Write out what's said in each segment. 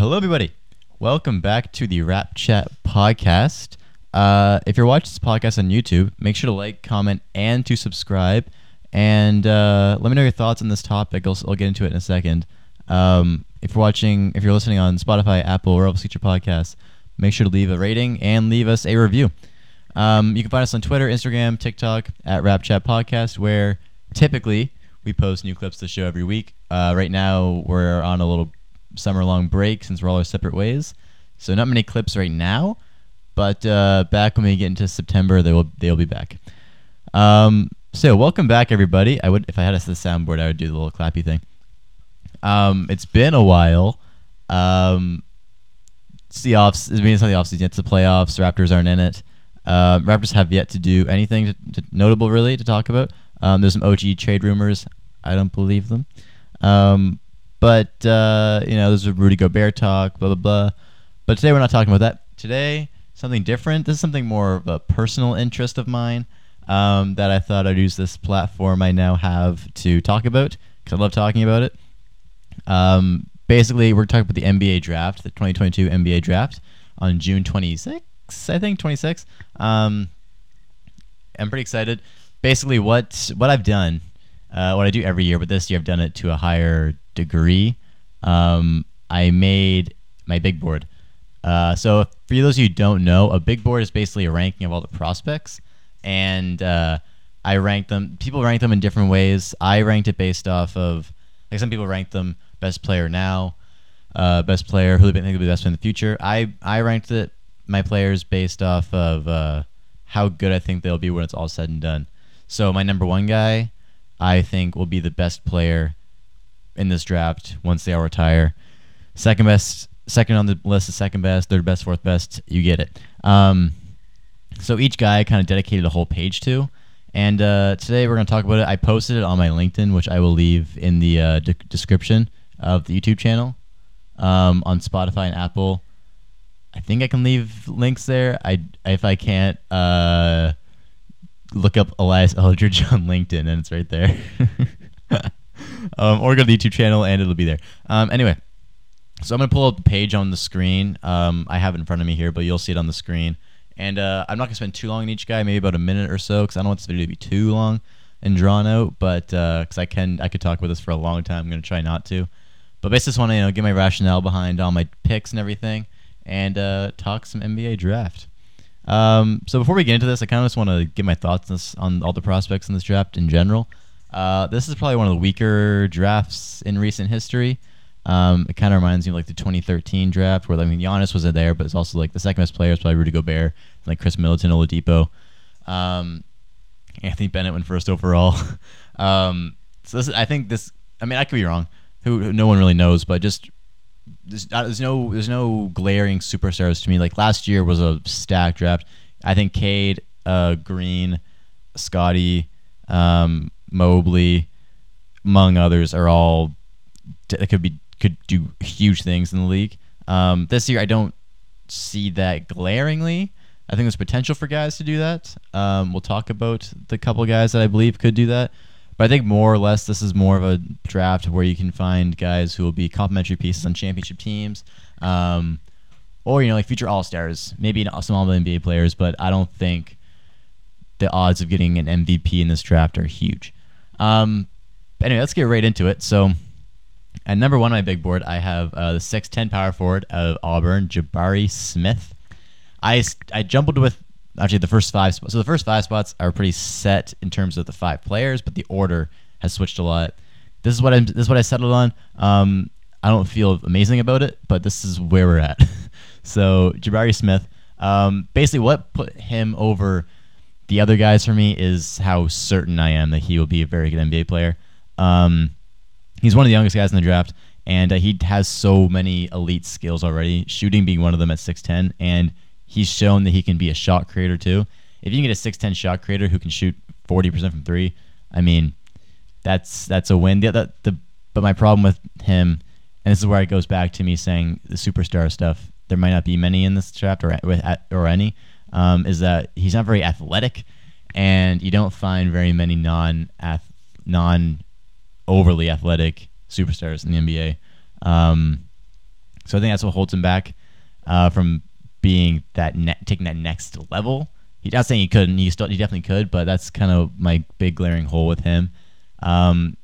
Hello, everybody. Welcome back to the Rap Chat podcast. Uh, if you're watching this podcast on YouTube, make sure to like, comment, and to subscribe. And uh, let me know your thoughts on this topic. I'll, I'll get into it in a second. Um, if you're watching, if you're listening on Spotify, Apple, or else future podcasts, make sure to leave a rating and leave us a review. Um, you can find us on Twitter, Instagram, TikTok at Rap Chat Podcast, where typically we post new clips to show every week. Uh, right now, we're on a little summer long break since we're all our separate ways. So not many clips right now, but uh, back when we get into September, they will they'll be back. Um, so welcome back, everybody. I would if I had a soundboard, I would do the little clappy thing. Um, it's been a while. Um, it's the off. I mean, it's not the off season. It's the playoffs. Raptors aren't in it. Uh, Raptors have yet to do anything to, to notable really to talk about. Um, there's some OG trade rumors. I don't believe them. Um, but uh, you know, there's a Rudy Gobert talk, blah blah blah. But today we're not talking about that. Today, something different. This is something more of a personal interest of mine um, that I thought I'd use this platform I now have to talk about because I love talking about it. Um, basically, we're talking about the NBA draft, the 2022 NBA draft on June 26, I think 26. Um, I'm pretty excited. Basically, what what I've done, uh, what I do every year, but this year I've done it to a higher degree. Um, I made my big board. Uh, so for those of you who don't know, a big board is basically a ranking of all the prospects, and uh, I rank them. People rank them in different ways. I ranked it based off of like some people rank them best player now, uh, best player who they think will be best in the future. I I ranked it my players based off of uh, how good I think they'll be when it's all said and done. So my number one guy, I think, will be the best player in this draft once they all retire. Second best, second on the list is second best, third best, fourth best. You get it. Um, so each guy kind of dedicated a whole page to. And uh, today we're going to talk about it. I posted it on my LinkedIn, which I will leave in the uh, de- description of the YouTube channel. Um, on Spotify and Apple, I think I can leave links there. I if I can't, uh, look up Elias Eldridge on LinkedIn, and it's right there. um, or go to the YouTube channel, and it'll be there. Um, anyway, so I'm gonna pull up the page on the screen. Um, I have it in front of me here, but you'll see it on the screen. And uh, I'm not gonna spend too long on each guy, maybe about a minute or so, because I don't want this video to be too long and drawn out. But because uh, I can, I could talk about this for a long time. I'm gonna try not to. But basically, just want to you know get my rationale behind all my picks and everything, and uh, talk some NBA draft. Um, so before we get into this, I kind of just want to get my thoughts on, this, on, all the prospects in this draft in general. Uh, this is probably one of the weaker drafts in recent history. Um, it kind of reminds me of like the 2013 draft where I mean Giannis was there, but it's also like the second best player is probably Rudy Gobert, like Khris Middleton, Oladipo. Um, Anthony Bennett went first overall. um, so this, I think this. I mean, I could be wrong. Who no one really knows, but just there's, uh, there's no there's no glaring superstars to me. Like last year was a stacked draft. I think Cade, uh, Green, Scottie, um, Mobley, among others, are all that could be could do huge things in the league. Um, this year, I don't see that glaringly. I think there's potential for guys to do that. Um, we'll talk about the couple guys that I believe could do that. But I think more or less this is more of a draft where you can find guys who will be complementary pieces on championship teams, um, or you know like future All Stars, maybe some All NBA players. But I don't think the odds of getting an MVP in this draft are huge. Um, anyway, let's get right into it. So, at number one on my big board, I have uh, the 6'10 power forward of Auburn, Jabari Smith. I, I jumbled with actually the first five spots. So the first five spots are pretty set in terms of the five players, but the order has switched a lot. This is what I this is what I settled on. Um, I don't feel amazing about it, but this is where we're at. so Jabari Smith, um, basically, what put him over the other guys for me is how certain I am that he will be a very good NBA player. Um, he's one of the youngest guys in the draft, and uh, he has so many elite skills already. Shooting being one of them at six ten, and he's shown that he can be a shot creator too. If you can get a six ten shot creator who can shoot forty percent from three, I mean, that's that's a win. The, the, the but my problem with him, and this is where it goes back to me saying the superstar stuff. There might not be many in this draft or or any. Um, is that he's not very athletic, and you don't find very many non non overly athletic superstars in the NBA. Um, So I think that's what holds him back uh, from being that ne- taking that next level. He's not saying he couldn't. He still he definitely could, but that's kind of my big glaring hole with him. Um,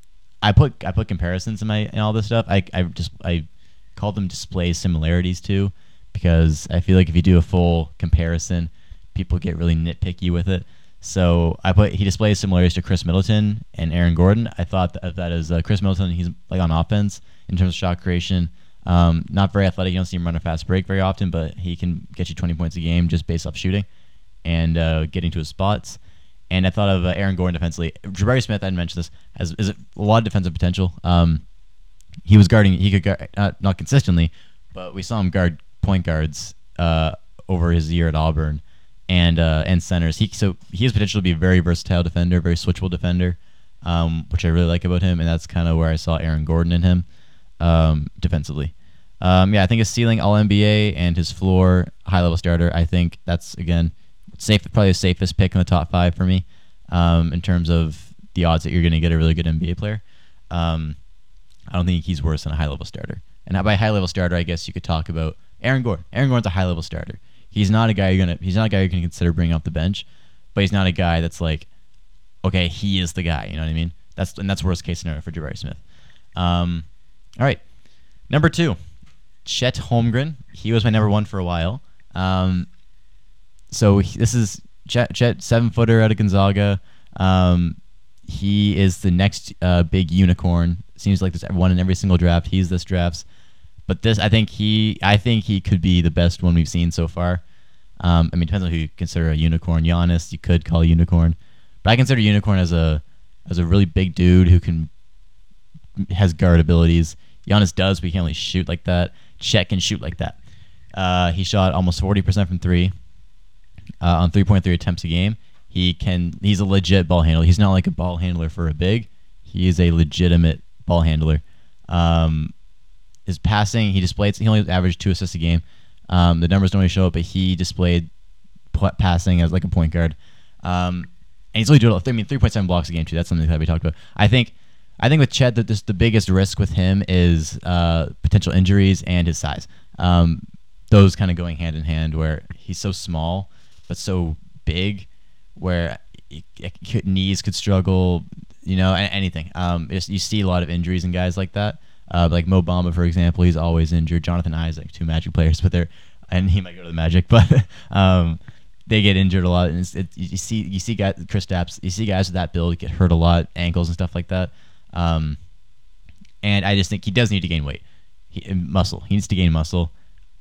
I put I put comparisons in my in all this stuff. I I just I call them display similarities too, because I feel like if you do a full comparison, people get really nitpicky with it. So I put he displays similarities to Khris Middleton and Aaron Gordon. I thought that, that is uh, Khris Middleton. He's like on offense in terms of shot creation. Um, not very athletic. You don't see him run a fast break very often, but he can get you 20 points a game just based off shooting and uh, getting to his spots. And I thought of uh, Aaron Gordon defensively. Jabari Smith, I mentioned this, has is a lot of defensive potential. Um, he was guarding. He could guard not, not consistently, but we saw him guard point guards uh, over his year at Auburn and uh, and centers. He so he has potential to be a very versatile defender, very switchable defender, um, which I really like about him, and that's kind of where I saw Aaron Gordon in him um, defensively. Um, yeah, I think his ceiling All NBA and his floor high level starter. I think that's again safe, probably the safest pick in the top five for me um, in terms of the odds that you're going to get a really good NBA player. Um, I don't think he's worse than a high level starter. And by high level starter, I guess you could talk about Aaron Gordon. Aaron Gordon's a high level starter. He's not a guy you're gonna. He's not a guy you can consider bringing off the bench, but he's not a guy that's like, okay, he is the guy. You know what I mean? That's and that's worst case scenario for Jabari Smith. Um, all right, number two, Chet Holmgren. He was my number one for a while. Um, so he, this is Chet, Chet, seven footer out of Gonzaga. Um, he is the next uh, big unicorn. Seems like there's one in every single draft. He's this draft's. But this, I think he, I think he could be the best one we've seen so far. Um, I mean, depends on who you consider a unicorn. Giannis, you could call a unicorn, but I consider unicorn as a as a really big dude who can has guard abilities. Giannis does, but he can only shoot like that. Chet can shoot like that. Uh, he shot almost forty percent from three uh, on three point three attempts a game. He can. He's a legit ball handler. He's not like a ball handler for a big. He is a legitimate ball handler. Um, his passing, he displayed. He only averaged two assists a game. Um, the numbers don't really show it, but he displayed passing as like a point guard. Um, and he's only doing. I mean, three point seven blocks a game too. That's something that we talked about. I think. I think with Chet, that this the biggest risk with him is uh, potential injuries and his size. Um, those kind of going hand in hand, where he's so small but so big, where knees could struggle. You know, anything. Um, you see a lot of injuries in guys like that. Uh, like Mo Bamba, for example, he's always injured. Jonathan Isaac, two Magic players, but they're and he might go to the Magic, but um, they get injured a lot. And it, you see, you see guys, Kristaps, you see guys with that build get hurt a lot, ankles and stuff like that. Um, and I just think he does need to gain weight, he, muscle. He needs to gain muscle.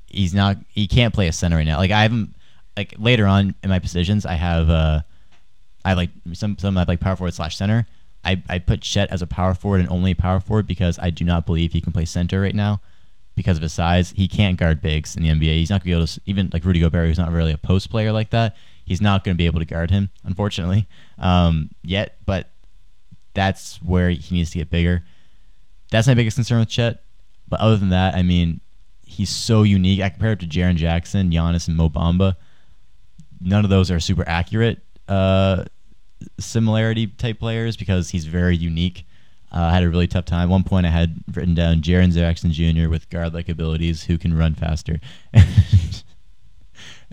He's not. He can't play a center right now. Like I haven't. Like later on in my positions, I have. Uh, I like some some I like power forward slash center. I, I put Chet as a power forward and only power forward because I do not believe he can play center right now because of his size. He can't guard bigs in the NBA. He's not going to be able to, even like Rudy Gobert, who's not really a post player like that, he's not going to be able to guard him, unfortunately, um, yet. But that's where he needs to get bigger. That's my biggest concern with Chet. But other than that, I mean, he's so unique. I compare it to Jaren Jackson, Giannis, and Mo Bamba. None of those are super accurate. Uh, similarity type players because he's very unique. Uh, I had a really tough time. At one point, I had written down Jaren Jackson Jr. with guard-like abilities who can run faster, and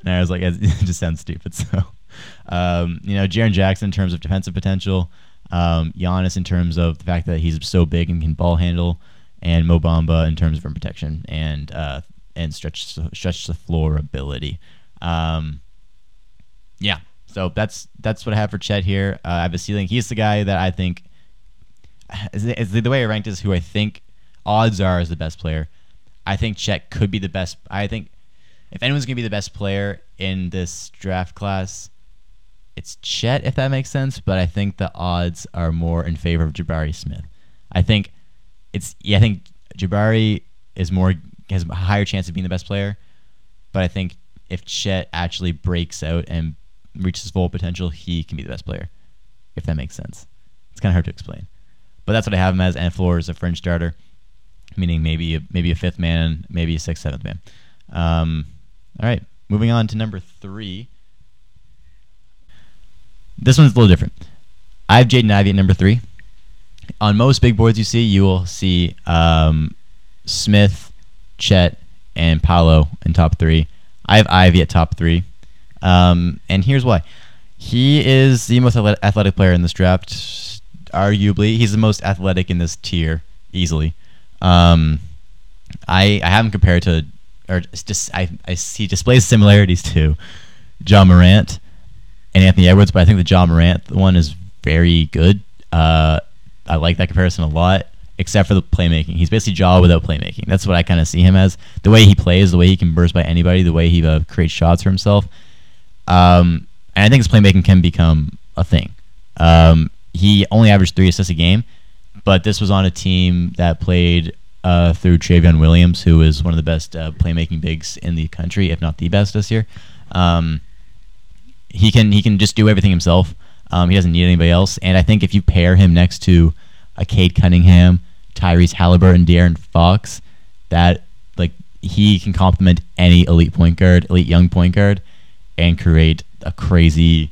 I was like, it just sounds stupid. So, um, you know, Jaren Jackson in terms of defensive potential, um, Giannis in terms of the fact that he's so big and can ball handle, and Mo Bamba in terms of rim protection and uh, and stretch stretch the floor ability. Um, yeah, so that's that's what I have for Chet here. Uh, I have a ceiling. He's the guy that I think is, is the, the way I ranked is who I think odds are is the best player. I think Chet could be the best. I think if anyone's gonna be the best player in this draft class, it's Chet. If that makes sense, but I think the odds are more in favor of Jabari Smith. I think it's yeah. I think Jabari is more has a higher chance of being the best player, but I think if Chet actually breaks out and reaches full potential, he can be the best player. If that makes sense, it's kind of hard to explain, but that's what I have him as. And floor is a fringe starter, meaning maybe a, maybe a fifth man, maybe a sixth, seventh man. Um, all right, moving on to number three. This one's a little different. I have Jaden Ivey at number three. On most big boards you see, you will see um, Smith, Chet, and Paolo in top three. I have Ivey at top three, um, and here's why. He is the most athletic player in this draft. Arguably, he's the most athletic in this tier, easily. Um, I I have him compared to, or just I I see displays similarities to Ja Morant and Anthony Edwards, but I think the Ja Morant one is very good. Uh, I like that comparison a lot, except for the playmaking. He's basically Ja without playmaking. That's what I kind of see him as. The way he plays, the way he can burst by anybody, the way he uh, creates shots for himself. Um, and I think his playmaking can become a thing. Um, he only averaged three assists a game, but this was on a team that played uh, through Trevion Williams, who is one of the best uh, playmaking bigs in the country, if not the best this year. Um, he can he can just do everything himself. Um, he doesn't need anybody else. And I think if you pair him next to a Cade Cunningham, Tyrese Halliburton, De'Aaron Fox, that like he can complement any elite point guard, elite young point guard, and create a crazy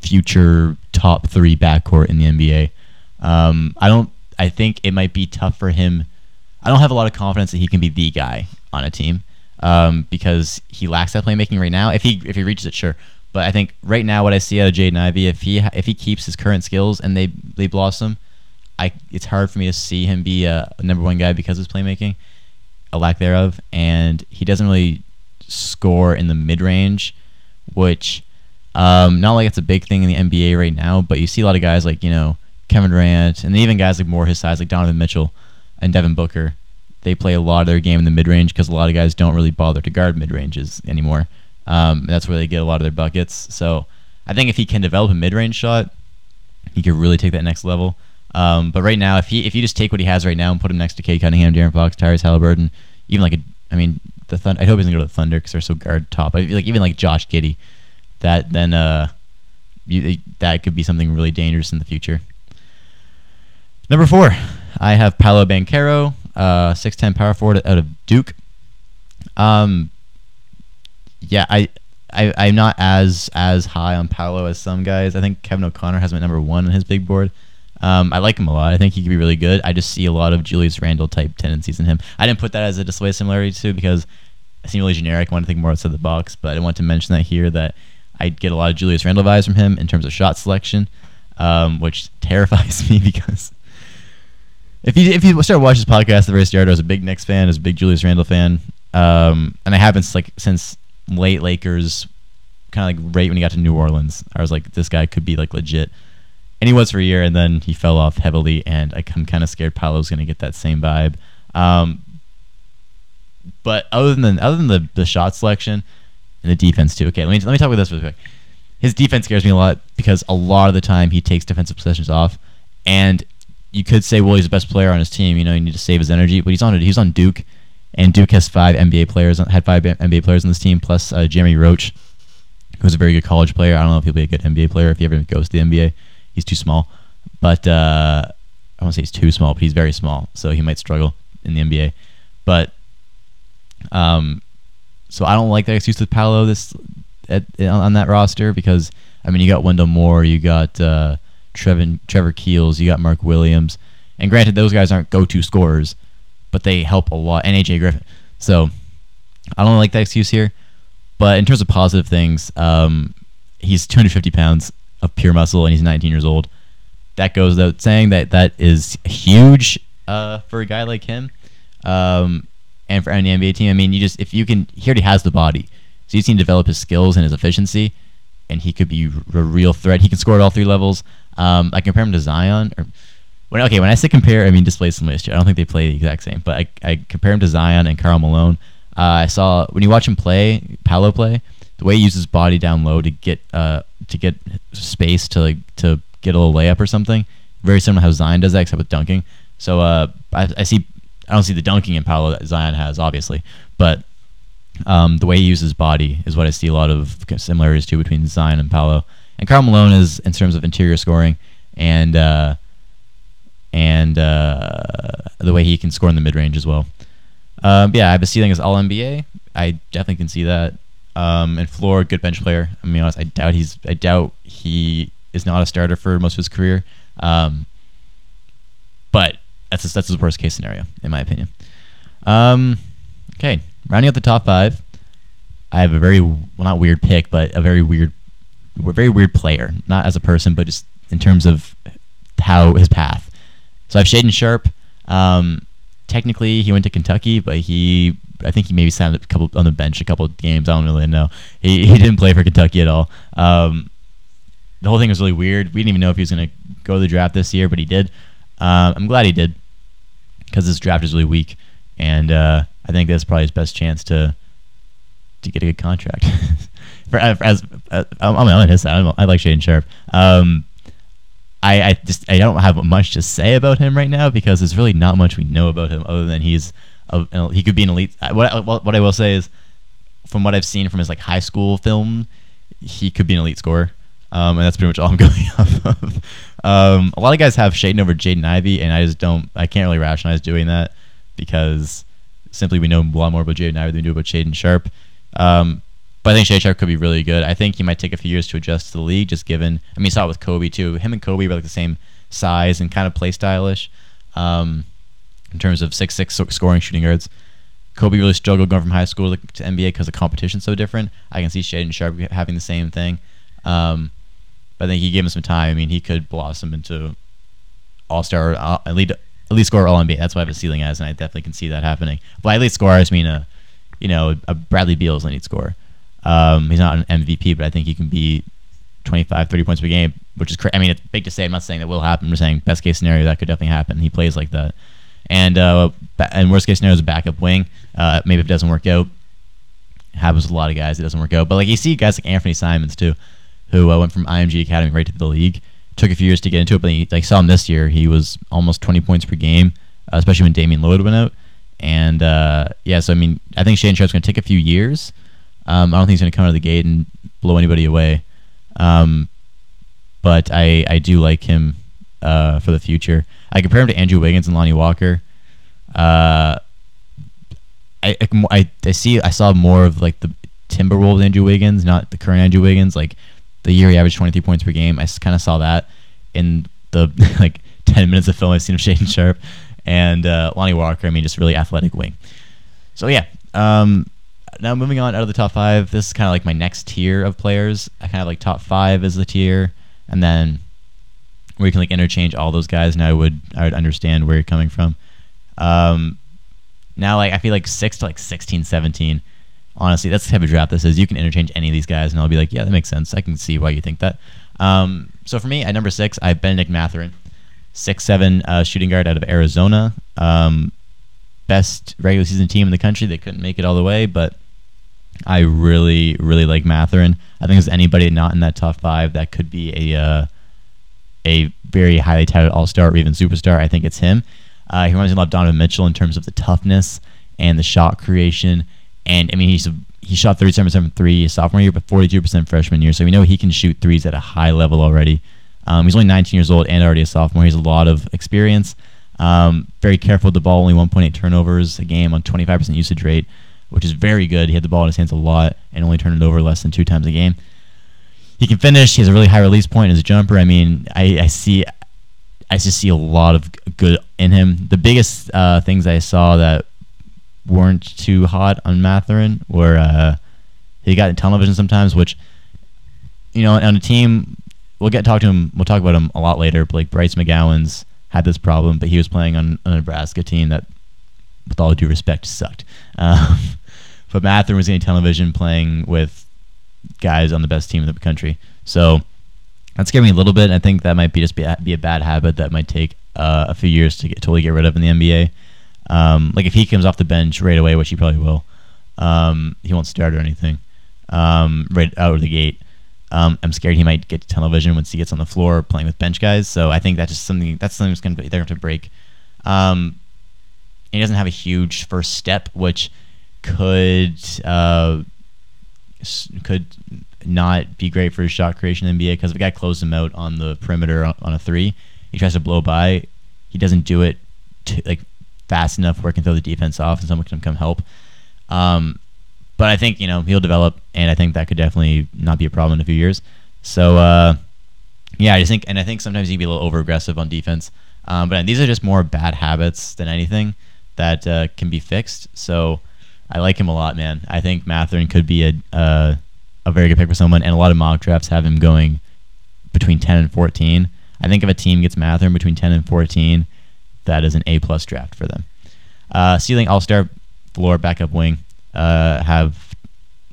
future top three backcourt in the NBA. Um, I don't. I think it might be tough for him. I don't have a lot of confidence that he can be the guy on a team um, because he lacks that playmaking right now. If he if he reaches it, sure. But I think right now what I see out of Jaden Ivey, if he if he keeps his current skills and they they blossom, I it's hard for me to see him be a, number one guy because of his playmaking, a lack thereof, and he doesn't really score in the mid range, which um, not like it's a big thing in the NBA right now, but you see a lot of guys like you know Kevin Durant and even guys like more his size like Donovan Mitchell and Devin Booker. They play a lot of their game in the mid range because a lot of guys don't really bother to guard mid ranges anymore. Um, that's where they get a lot of their buckets. So I think if he can develop a mid-range shot, he could really take that next level. Um, but right now, if he if you just take what he has right now and put him next to Cade Cunningham, De'Aaron Fox, Tyrese Halliburton, even like a, I mean, the Thunder. I hope he doesn't go to the Thunder because they're so guard top. I like even like Josh Giddey, that then uh, you, that could be something really dangerous in the future. Number four, I have Paolo Banchero, uh, 6'10 power forward out of Duke. Um, yeah, I, I I'm not as as high on Paolo as some guys. I think Kevin O'Connor has at number one on his big board. Um, I like him a lot. I think he could be really good. I just see a lot of Julius Randle type tendencies in him. I didn't put that as a display similarity too because it seemed really generic. I want to think more outside the box, but I want to mention that here that I get a lot of Julius Randle vibes from him in terms of shot selection, um, which terrifies me because if you if you start watching this podcast the very start, I was a big Knicks fan, I was a big Julius Randle fan, um, and I haven't like since late Lakers, kind of like right when he got to New Orleans. I was like, this guy could be like legit. And he was for a year, and then he fell off heavily. And I'm kind of scared Paolo's going to get that same vibe. Um, but other than other than the, the shot selection and the defense too. Okay, let me let me talk about this real quick. His defense scares me a lot because a lot of the time he takes defensive possessions off, and you could say, well, he's the best player on his team. You know, you need to save his energy, but he's on he's on Duke and Duke has five NBA players had five NBA players on this team, plus uh, Jeremy Roach, who's a very good college player. I don't know if he'll be a good NBA player if he ever goes to the NBA. He's too small, but uh, I won't say he's too small, but he's very small, so he might struggle in the NBA. But um, so I don't like that excuse with Paolo this at, on that roster because I mean you got Wendell Moore, you got uh, Trevin, Trevor Keels, you got Mark Williams, and granted those guys aren't go-to scorers but they help a lot. And AJ Griffin. So I don't like that excuse here. But in terms of positive things, um, he's 250 pounds of pure muscle and he's 19 years old. That goes without saying that that is huge uh, for a guy like him. Um, and for any NBA team, I mean, you just if you can, he already has the body, so you can develop his skills and his efficiency, and he could be a real threat. He can score at all three levels. Um, I compare him to Zion, or when okay, when I say compare, I mean display simulation. I don't think they play the exact same, but I, I compare him to Zion and Karl Malone. Uh, I saw when you watch him play, Paolo play, the way he uses body down low to get uh to get space to like to get a little layup or something. Very similar to how Zion does that, except with dunking. So uh, I, I see I don't see the dunking in Paolo that Zion has, obviously, but um, the way he uses body is what I see a lot of similarities to between Zion and Paolo. And Karl Malone is in terms of interior scoring and uh, and uh, the way he can score in the mid range as well. Um, yeah, I have a ceiling as All NBA. I definitely can see that. Um, and floor, good bench player. I mean, honest, I doubt he's. I doubt he is not a starter for most of his career. Um, but that's a, that's his worst case scenario, in my opinion. Um, okay, rounding out the top five, I have a very well not weird pick, but a very weird, very weird player. Not as a person, but just in terms of how his path. So I have Shaedon Sharpe. Um, technically, he went to Kentucky, but he I think he maybe sat a couple on the bench a couple of games. I don't really know. He, he didn't play for Kentucky at all. Um, the whole thing was really weird. We didn't even know if he was going to go to the draft this year, but he did. Um, I'm glad he did because this draft is really weak, and uh, I think that's probably his best chance to to get a good contract. for, as, uh, I'm, I'm on his side. I like Shaedon Sharpe. Um, I, I just I don't have much to say about him right now because there's really not much we know about him other than he's a, he could be an elite. What what I will say is, from what I've seen from his like high school film, he could be an elite scorer. Um, and that's pretty much all I'm going off of. Um, a lot of guys have Shaedon over Jaden Ivey, and I just don't. I can't really rationalize doing that because simply we know a lot more about Jaden Ivey than we do about Shaedon Sharpe. Um, but I think Shaedon Sharpe could be really good. I think he might take a few years to adjust to the league, just given. I mean, you saw it with Kobe too. Him and Kobe were like the same size and kind of play stylish um, in terms of six six scoring shooting guards. Kobe really struggled going from high school to NBA because the competition's so different. I can see Shaedon Sharpe having the same thing. Um, but I think he gave him some time. I mean, he could blossom into all star, uh, elite, elite scorer, all NBA. That's what I have a ceiling as, and I definitely can see that happening. By elite scorer, I just mean a, you know, a Bradley Beal's elite scorer. Um, he's not an MVP, but I think he can be 25, 30 points per game, which is crazy. I mean, it's big to say. I'm not saying that will happen. I'm just saying best case scenario that could definitely happen. He plays like that. And uh, and worst case scenario is a backup wing. Uh, maybe if it doesn't work out, happens with a lot of guys. It doesn't work out. But like you see guys like Anthony Simons too who uh, went from IMG Academy right to the league. Took a few years to get into it, but he, like saw him this year. He was almost 20 points per game, uh, especially when Damian Lillard went out. And uh, yeah, so I mean, I think Shaedon Sharpe's going to take a few years. Um, I don't think he's going to come out of the gate and blow anybody away. Um, but I I do like him uh, for the future. I compare him to Andrew Wiggins and Lonnie Walker. Uh, I, I, I see I saw more of like the Timberwolves Andrew Wiggins, not the current Andrew Wiggins. Like the year he averaged 23 points per game. I kind of saw that in the like 10 minutes of film I've seen of Shaedon Sharpe and uh, Lonnie Walker. I mean, just really athletic wing. So yeah. Um, now moving on out of the top five, this is kind of like my next tier of players. I kind of like top five as the tier, and then where you can like interchange all those guys, and I would I would understand where you're coming from. Um, now like I feel like six to like 16, 17 honestly, that's the type of draft this is. You can interchange any of these guys, and I'll be like, yeah, that makes sense. I can see why you think that. Um, so for me, at number six, I have Bennedict Mathurin, six seven uh, shooting guard out of Arizona. Um, best regular season team in the country. They couldn't make it all the way, but I really, really like Mathurin. I think there's anybody not in that top five that could be a uh, a very highly touted all star or even superstar. I think it's him. Uh, he reminds me a lot of Donovan Mitchell in terms of the toughness and the shot creation and I mean, he's a, he shot 37% from three sophomore year, but 42% freshman year. So we know he can shoot threes at a high level already. Um, he's only 19 years old and already a sophomore. He has a lot of experience. Um, very careful with the ball, only 1.8 turnovers a game on 25% usage rate, which is very good. He had the ball in his hands a lot and only turned it over less than two times a game. He can finish. He has a really high release point as a jumper. I mean, I, I see, I just see a lot of good in him. The biggest uh, things I saw that weren't too hot on Mathurin, where uh, he got in television sometimes, which you know, on a team, we'll get talk to him. We'll talk about him a lot later. Like Bryce McGowens had this problem, but he was playing on a Nebraska team that, with all due respect, sucked. Um, but Mathurin was getting television playing with guys on the best team in the country, so that scared me a little bit. I think that might be just be a, be a bad habit that might take uh, a few years to get, totally get rid of in the NBA. Um, like if he comes off the bench right away, which he probably will, um, he won't start or anything. Um, right out of the gate, um, I'm scared he might get to television once he gets on the floor playing with bench guys. So I think that's just something that's something that's going to they're going to break. Um, he doesn't have a huge first step, which could uh, could not be great for his shot creation in NBA because if a guy closes him out on the perimeter on a three, he tries to blow by, he doesn't do it to, like fast enough where he can throw the defense off and someone can come help. Um, but I think you know he'll develop, and I think that could definitely not be a problem in a few years. So uh, yeah, I just think, and I think sometimes he can be a little over aggressive on defense. Um, but these are just more bad habits than anything that uh, can be fixed. So I like him a lot, man. I think Mathurin could be a uh, a very good pick for someone, and a lot of mock drafts have him going between 10 and 14. I think if a team gets Mathurin between 10 and 14, that is an A plus draft for them. Uh, ceiling All Star, floor backup wing, uh, have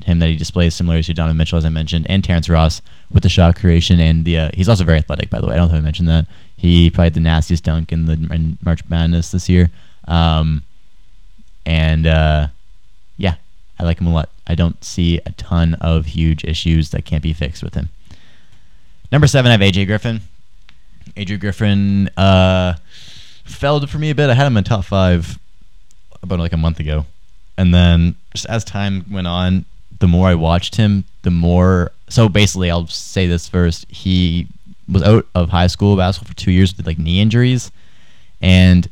him that he displays similar to Donovan Mitchell, as I mentioned, and Terrence Ross with the shot creation, and the uh, he's also very athletic, by the way. I don't if I mentioned that. He probably had the nastiest dunk in the in March Madness this year. Um, and uh, yeah, I like him a lot. I don't see a ton of huge issues that can't be fixed with him. Number seven, I have AJ Griffin. AJ Griffin uh, fell for me a bit. I had him in top five about like a month ago, and then just as time went on, the more I watched him, the more. So basically, I'll say this first. He was out of high school basketball for two years with like knee injuries, and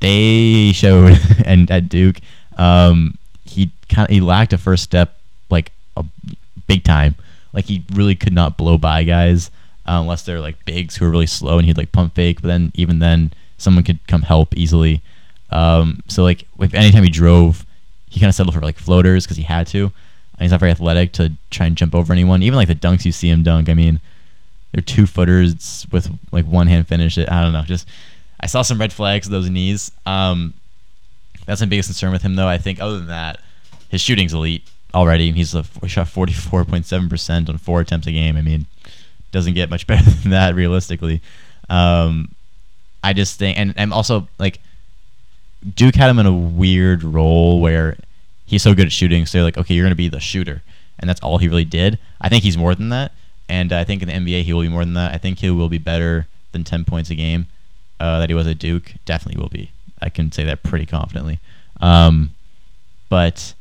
they showed and at Duke, um, he kind of he lacked a first step like a big time. Like he really could not blow by guys uh, unless they're like bigs who are really slow, and he'd like pump fake. But then even then, someone could come help easily. Um, so like if anytime he drove, he kind of settled for like floaters because he had to. He's not very athletic to try and jump over anyone. Even like the dunks you see him dunk, I mean, they're two footers with like one hand finish. It I don't know. Just I saw some red flags with those knees. Um, that's my biggest concern with him, though. I think other than that, his shooting's elite already. He's a, he shot 44.7 percent on four attempts a game. I mean, doesn't get much better than that realistically. Um, I just think, and I'm also like, Duke had him in a weird role where he's so good at shooting. So they're like, okay, you're going to be the shooter, and that's all he really did. I think he's more than that, and I think in the NBA he will be more than that. I think he will be better than 10 points a game uh, that he was at Duke. Definitely will be. I can say that pretty confidently. Um, but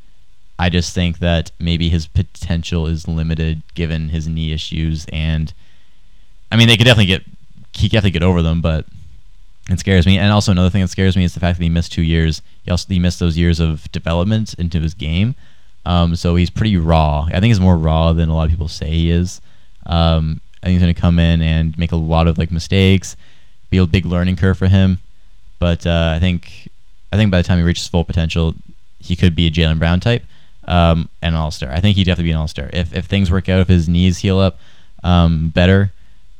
I just think that maybe his potential is limited given his knee issues, and I mean they could definitely get he definitely get over them, but it scares me. And also another thing that scares me is the fact that he missed two years. He also he missed those years of development into his game. Um, so he's pretty raw. I think he's more raw than a lot of people say he is. Um, I think he's going to come in and make a lot of like mistakes, be a big learning curve for him. But uh, I think I think by the time he reaches full potential, he could be a Jaylen Brown type um, and an all star. I think he'd have to be an all star if if things work out, if his knees heal up um, better,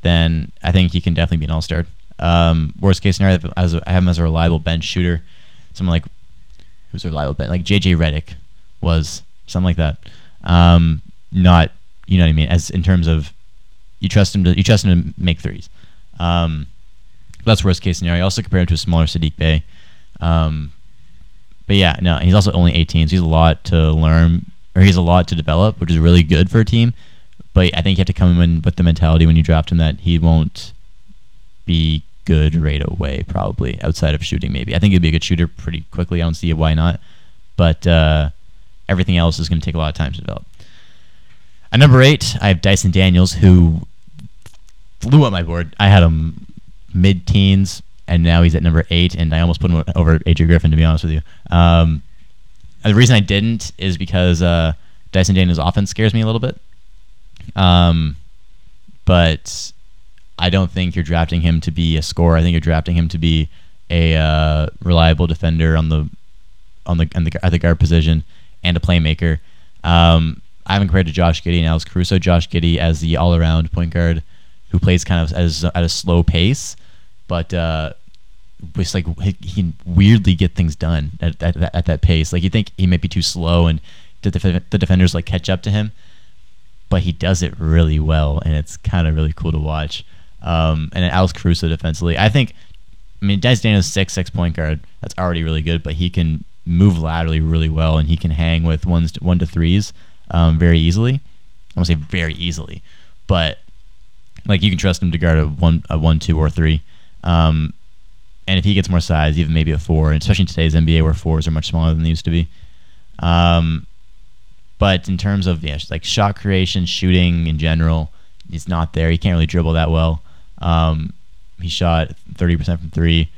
then I think he can definitely be an all star. Um, worst case scenario, as I have him as a reliable bench shooter, someone like who's a reliable bench, like JJ Redick was something like that. Um, not you know what I mean, as in terms of you trust him to you trust him to make threes. Um, that's worst case scenario. I also compare him to a smaller Saddiq Bey. Um, but yeah, no, he's also only 18, so he's a lot to learn, or he's a lot to develop, which is really good for a team. But I think you have to come in with the mentality when you draft him that he won't be good right away, probably outside of shooting. Maybe I think he'd be a good shooter pretty quickly. I don't see why not, but uh, everything else is going to take a lot of time to develop. At number eight, I have Dyson Daniels, who flew up my board. I had him mid-teens, and now he's at number eight, and I almost put him over AJ Griffin to be honest with you. Um, the reason I didn't is because uh, Dyson Daniels' offense scares me a little bit. Um, but I don't think you're drafting him to be a scorer. I think you're drafting him to be a uh, reliable defender on the on the, the at the guard position and a playmaker. Um, I haven't compared to Josh Giddey and Alex Caruso. Josh Giddey as the all-around point guard who plays kind of as at a slow pace, but uh, was like he, he weirdly get things done at, at, at that pace. Like you think he might be too slow and the, def- the defenders like catch up to him, but he does it really well, and it's kind of really cool to watch. Um, and Alex Caruso defensively, I think. I mean, Dyson Daniels six six point guard. That's already really good, but he can move laterally really well, and he can hang with ones to, one to threes um, very easily. I won't say very easily, but like you can trust him to guard a one, a one, two, or three. Um, and if he gets more size, even maybe a four, especially in today's NBA where fours are much smaller than they used to be. Um, but in terms of yeah, like shot creation, shooting in general, he's not there. He can't really dribble that well. Um, he shot 30% from three.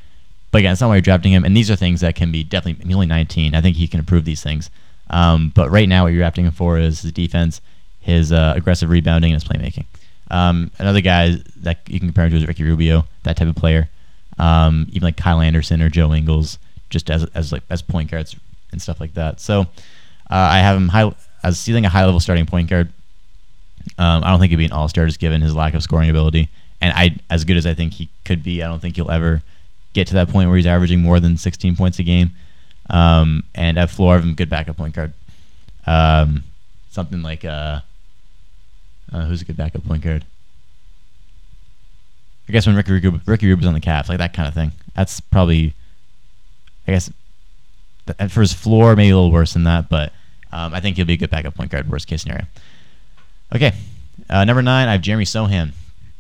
But again, it's not why you're drafting him. And these are things that can be definitely, he's only 19. I think he can improve these things. Um, but right now, what you're drafting him for is his defense, his uh, aggressive rebounding, and his playmaking. Um, another guy that you can compare him to is Ricky Rubio, that type of player. Um, even like Kyle Anderson or Joe Ingles, just as as like as point guards, and stuff like that. So uh, I have him high as ceiling a high level starting point guard. Um, I don't think he'd be an all star just given his lack of scoring ability. And I, as good as I think he could be, I don't think he'll ever get to that point where he's averaging more than 16 points a game. Um, and at floor, have him good backup point guard. Um, something like uh, uh, who's a good backup point guard? I guess when Ricky Rubio, Ricky Rubio's on the Cavs, like that kind of thing. That's probably, I guess, th- for his floor, maybe a little worse than that, but um, I think he'll be a good backup point guard, worst case scenario. Okay, uh, number nine, I have Jeremy Sochan.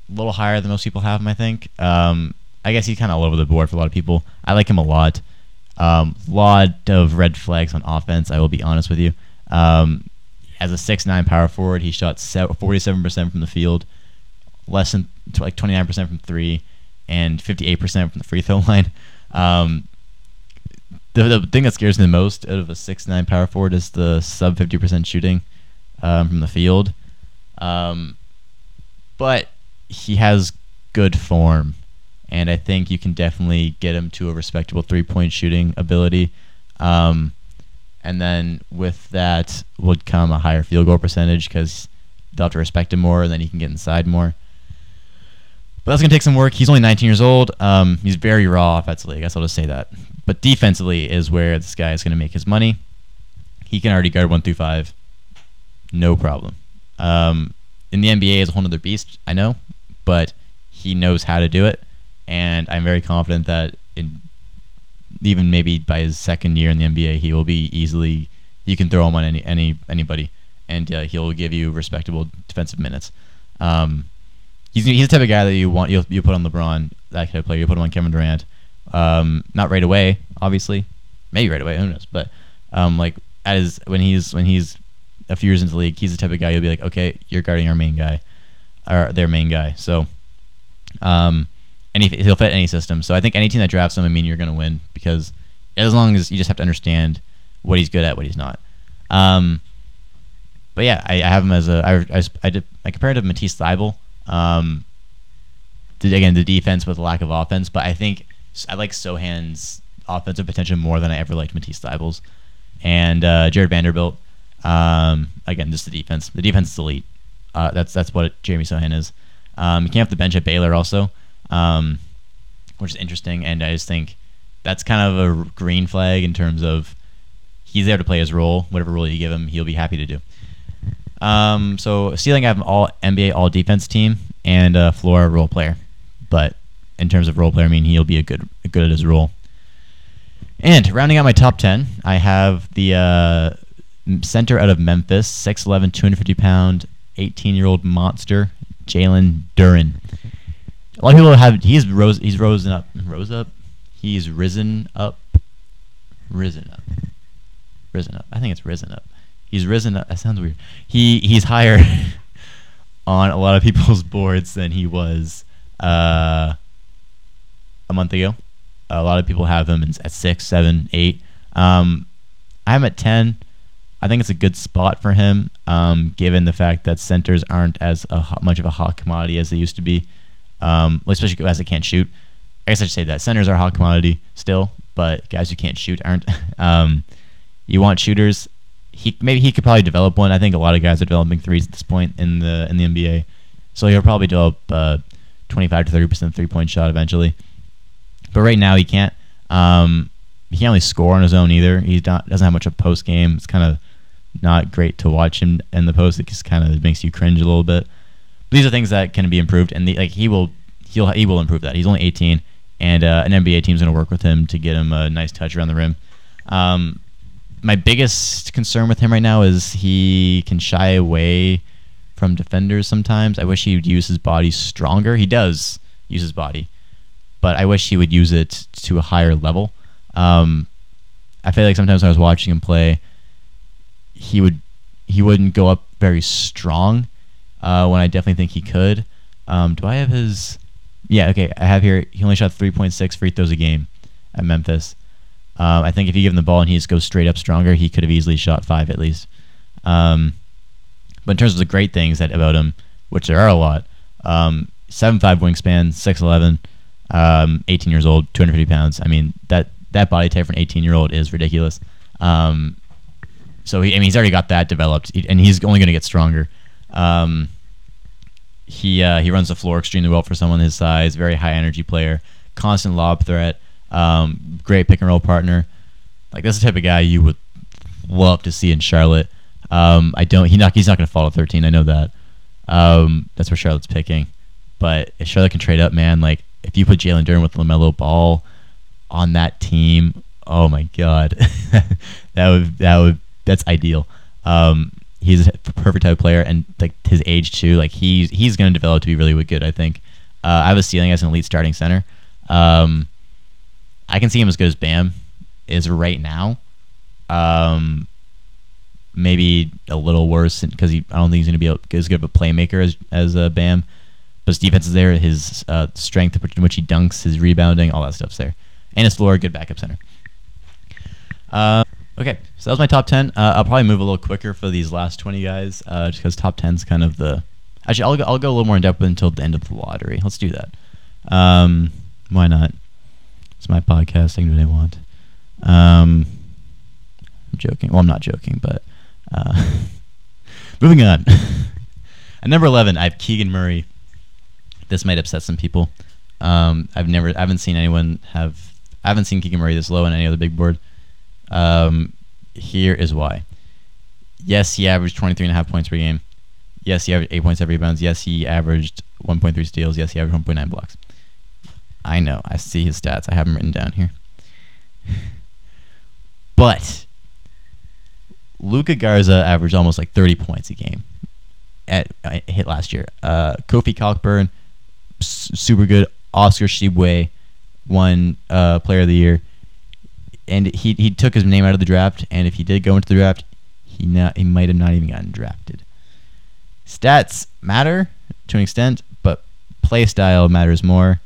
A little higher than most people have him, I think. Um, I guess he's kind of all over the board for a lot of people. I like him a lot. Um, lot of red flags on offense. I will be honest with you. Um, as a six nine power forward, he shot forty seven percent from the field, less than like twenty nine percent from three, and fifty eight percent from the free throw line. Um, the, the thing that scares me the most out of a six nine power forward is the sub fifty percent shooting um, from the field. Um, but he has good form and I think you can definitely get him to a respectable three point shooting ability. Um, and then with that would come a higher field goal percentage because they'll have to respect him more, and then he can get inside more. But that's gonna take some work. He's only 19 years old. Um, he's very raw offensively. I guess I'll just say that. But defensively is where this guy is gonna make his money. He can already guard one through five, no problem. Um, in the NBA, is a whole other beast. I know, but he knows how to do it and I'm very confident that in even maybe by his second year in the NBA, he will be easily. You can throw him on any any anybody, and uh, he'll give you respectable defensive minutes. Um, he's he's the type of guy that you want you you put on LeBron, that kind of player. You put him on Kevin Durant. Um, not right away, obviously, maybe right away. Who knows? But um, like as when he's when he's a few years into the league, he's the type of guy you'll be like, okay, you're guarding our main guy, or their main guy. So, um, any he'll fit any system. So I think any team that drafts him, I mean, you're going to win because as long as you just have to understand what he's good at, what he's not. Um, but yeah, I, I have him as a I, I, I did I compared him to Matisse Thybulle. Um, did again the defense with a lack of offense, but I think I like Sochan's offensive potential more than I ever liked Matisse Thybulle's. And uh, Jarred Vanderbilt, um, again, just the defense. The defense is elite. Uh, that's that's what Jeremy Sochan is. Um, he came off the bench at Baylor also um, which is interesting. And I just think that's kind of a green flag in terms of he's there to play his role. Whatever role you give him, he'll be happy to do. Um, so ceiling, I have an all NBA all defense team and a floor role player. But in terms of role player, I mean he'll be a good good at his role. And rounding out my top ten, I have the uh, center out of Memphis, 6'11", 250 pound, 18 year old monster, Jalen Duren. A lot of people have he's rose he's risen up rose up. He's risen up. Risen up. Risen up. I think it's risen up. He's risen up. That sounds weird. He he's higher on a lot of people's boards than he was uh, a month ago. A lot of people have him at six, seven, eight. Um, I'm at ten. I think it's a good spot for him, um, given the fact that centers aren't as a, much of a hot commodity as they used to be um, especially guys that can't shoot. I guess I should say that centers are a hot commodity still, but guys who can't shoot aren't. um, you want shooters. He maybe he could probably develop one. I think a lot of guys are developing threes at this point in the in the NBA, so he'll probably develop uh, 25 to 30 percent three point shot eventually. But right now he can't. Um, he can't really score on his own either. He doesn't have much of a post game. It's kind of not great to watch him in the post. It just kind of makes you cringe a little bit these are things that can be improved, and the, like he will he'll he will improve that. He's only 18, and uh, an NBA team's going to work with him to get him a nice touch around the rim. Um, my biggest concern with him right now is he can shy away from defenders sometimes. I wish he would use his body stronger. He does use his body, but I wish he would use it to a higher level. Um, I feel like sometimes when I was watching him play, he would he wouldn't go up very strong uh, when I definitely think he could. Um, do I have his? Yeah, okay. I have here. He only shot 3.6 free throws a game at Memphis. Um, I think if you give him the ball and he just goes straight up stronger, he could have easily shot five at least. Um, but in terms of the great things that about him, which there are a lot, um, seven five wingspan, six eleven, um, 18 years old, 250 pounds. I mean that that body type for an 18 year old is ridiculous. Um, so he, I mean, he's already got that developed, and he's only going to get stronger. Um, he uh, he runs the floor extremely well for someone his size. Very high energy player, constant lob threat, um, great pick and roll partner. Like that's the type of guy you would love to see in Charlotte. Um, I don't. He not. He's not going to fall to 13. I know that. Um, that's where Charlotte's picking. But if Charlotte can trade up, man, like if you put Jalen Duren with LaMelo Ball on that team, oh my god, that would that would that's ideal. Um, he's a perfect type of player, and like his age too. Like he's he's going to develop to be really good. I think. Uh, I have a ceiling as an elite starting center. Um, I can see him as good as Bam is right now. Um, maybe a little worse because I don't think he's going to be as good of a playmaker as as uh, Bam. But his defense is there, his uh, strength in which he dunks, his rebounding, all that stuff's there, and his floor, good backup center. Uh, okay, so that was my top ten. Uh, I'll probably move a little quicker for these last twenty guys, uh, just because top 10 is kind of the. Actually, I'll go, I'll go a little more in depth until the end of the lottery. Let's do that. Um, why not? It's my podcast. I can do what I want. Um, I'm joking. Well, I'm not joking, but uh, moving on. At number 11, I have Keegan Murray. This might upset some people. Um, I've never, I haven't seen anyone have, I haven't seen Keegan Murray this low on any other big board. Um, here is why. Yes, he averaged 23 and a half points per game. Yes, he averaged 8 points every rebounds. Yes, he averaged 1.3 steals. Yes, he averaged 1.9 blocks. I know. I see his stats. I have them written down here. But Luka Garza averaged almost like 30 points a game at uh, hit last year. Uh, Kofi Cockburn, s- super good. Oscar Tshiebwe won uh, Player of the Year, and he he took his name out of the draft. And if he did go into the draft, he not he might have not even gotten drafted. Stats matter to an extent, but play style matters more.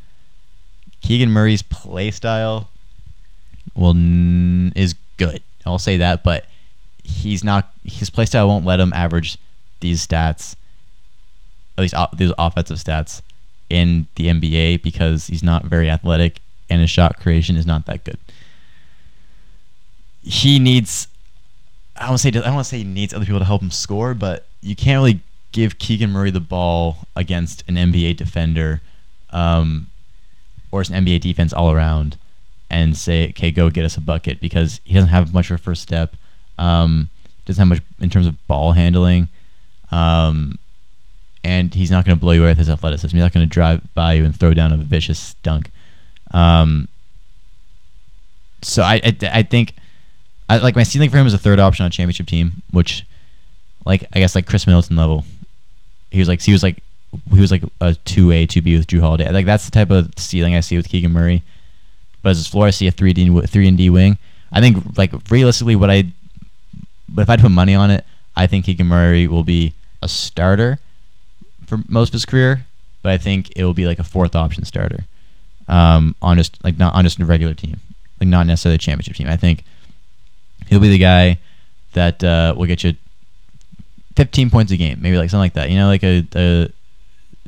Keegan Murray's play style well n- is good. I'll say that, but he's not. His play style won't let him average these stats, at least these offensive stats, in the NBA because he's not very athletic and his shot creation is not that good. He needs. I don't say. I don't want to say he needs other people to help him score, but you can't really give Keegan Murray the ball against an NBA defender, um, or an NBA defense all around, and say, "Okay, go get us a bucket," because he doesn't have much of a first step. Um, doesn't have much in terms of ball handling. Um, and he's not going to blow you away with his athleticism. He's not going to drive by you and throw down a vicious dunk. Um, so I, I, I think I like my ceiling for him is a third option on a championship team, which like I guess like Khris Middleton level. He was like he was like he was like a two A two B with Jrue Holiday. Like that's the type of ceiling I see with Keegan Murray. But as his floor, I see a three D three and D wing. I think like realistically, what I but if I put money on it, I think Keegan Murray will be a starter for most of his career. But I think it will be like a fourth option starter um, on just like not on just a regular team, like not necessarily a championship team. I think he'll be the guy that uh, will get you 15 points a game, maybe like something like that. You know, like a, a,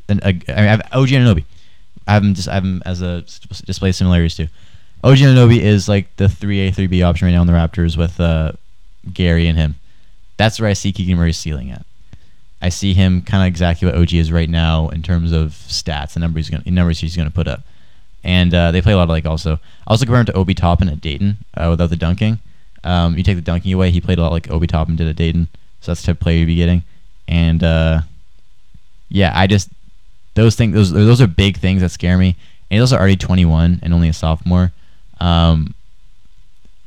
a, a I, mean, I have OG Anunoby. I have him just I have him as a display similarities too. OG Anunoby is like the 3A, 3B option right now in the Raptors with uh, Gary and him. That's where I see Keegan Murray's ceiling at. I see him kind of exactly what OG is right now in terms of stats, the numbers he's gonna, numbers he's going to put up. And uh, they play a lot of like also. I also compare him to Obi Toppin at Dayton uh, without the dunking. Um, you take the dunking away, he played a lot like Obi Toppin did at Dayton. So that's the type of player you'd be getting. And uh, yeah, I just those things those those are big things that scare me. And he's also already 21 and only a sophomore. Um,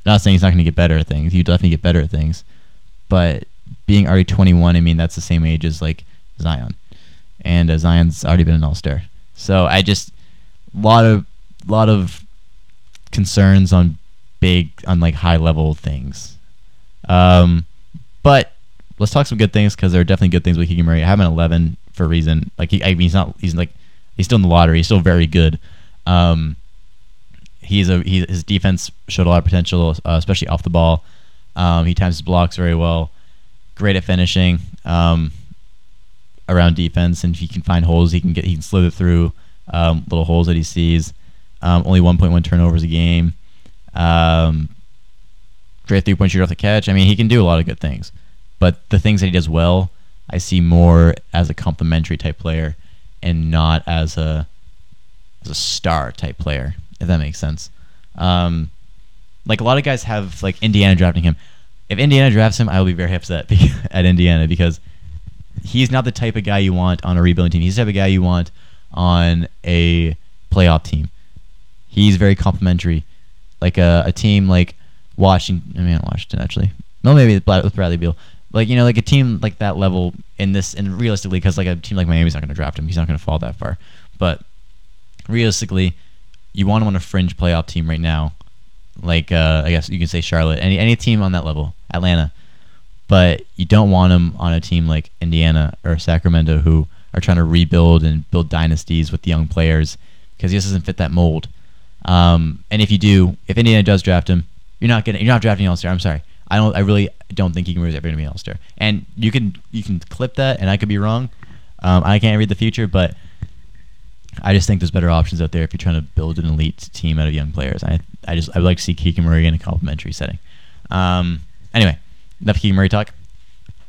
not saying he's not going to get better at things. You definitely get better at things, but being already 21, I mean that's the same age as like Zion, and uh, Zion's already been an All Star. So I just lot of lot of concerns on big on like high level things. Um, but let's talk some good things because there are definitely good things with Keegan Murray. I have an 11 for a reason. Like he, I mean, he's not. He's like he's still in the lottery. He's still very good. Um, he's a he, his defense showed a lot of potential, uh, especially off the ball. Um, he times his blocks very well. Great at finishing um, around defense, and if he can find holes, he can get he can slither through um, little holes that he sees. Um, only 1.1 turnovers a game. Um, great three point shooter off the catch. I mean, he can do a lot of good things, but the things that he does well, I see more as a complementary type player, and not as a as a star type player. If that makes sense. Um, like a lot of guys have like Indiana drafting him. If Indiana drafts him, I will be very upset at Indiana because he's not the type of guy you want on a rebuilding team. He's the type of guy you want on a playoff team. He's very complimentary, like a, a team like Washington. I mean, Washington actually. No, maybe with Bradley Beal. Like you know, like a team like that level in this, and realistically, because like a team like Miami's not going to draft him. He's not going to fall that far. But realistically, you want him on a fringe playoff team right now like uh, I guess you can say Charlotte, any any team on that level, Atlanta, but you don't want him on a team like Indiana or Sacramento who are trying to rebuild and build dynasties with young players because he just doesn't fit that mold. Um, and if you do, if Indiana does draft him, you're not getting you're not drafting All Star. I'm sorry, I don't I really don't think he can ever to be All Star. And you can you can clip that, and I could be wrong. Um, I can't read the future, but I just think there's better options out there if you're trying to build an elite team out of young players. I I just I would like to see Keegan Murray in a complimentary setting. Um, anyway, enough Keegan Murray talk.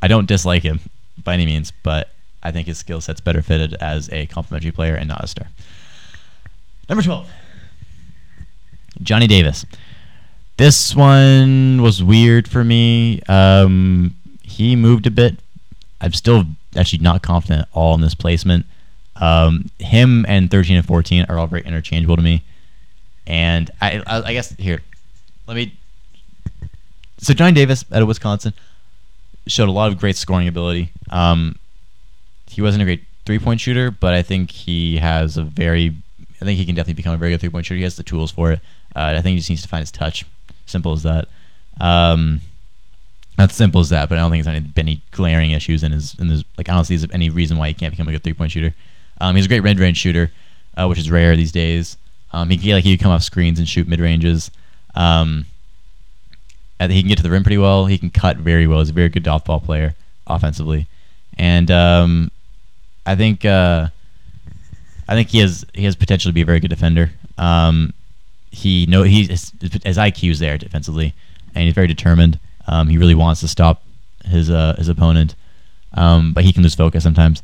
I don't dislike him by any means, but I think his skill set's better fitted as a complimentary player and not a star. Number twelve, Johnny Davis. This one was weird for me. Um, he moved a bit. I'm still actually not confident at all in this placement. Um, him and 13 and 14 are all very interchangeable to me. And I, I, I guess here, let me. So Johnny Davis out of Wisconsin showed a lot of great scoring ability. Um, he wasn't a great three point shooter, but I think he has a very. I think he can definitely become a very good three point shooter. He has the tools for it. Uh, I think he just needs to find his touch. Simple as that. Um, not simple as that, but I don't think there's any, any glaring issues in his in his like. I don't see any reason why he can't become a good three point shooter. Um, he's a great mid range shooter, uh, which is rare these days. Um, he can like he can come off screens and shoot mid ranges. Um, he can get to the rim pretty well. He can cut very well. He's a very good off ball player offensively, and um, I think uh, I think he has he has potential to be a very good defender. Um, he know he's his, his IQ is there defensively, and he's very determined. Um, he really wants to stop his uh, his opponent, um, but he can lose focus sometimes.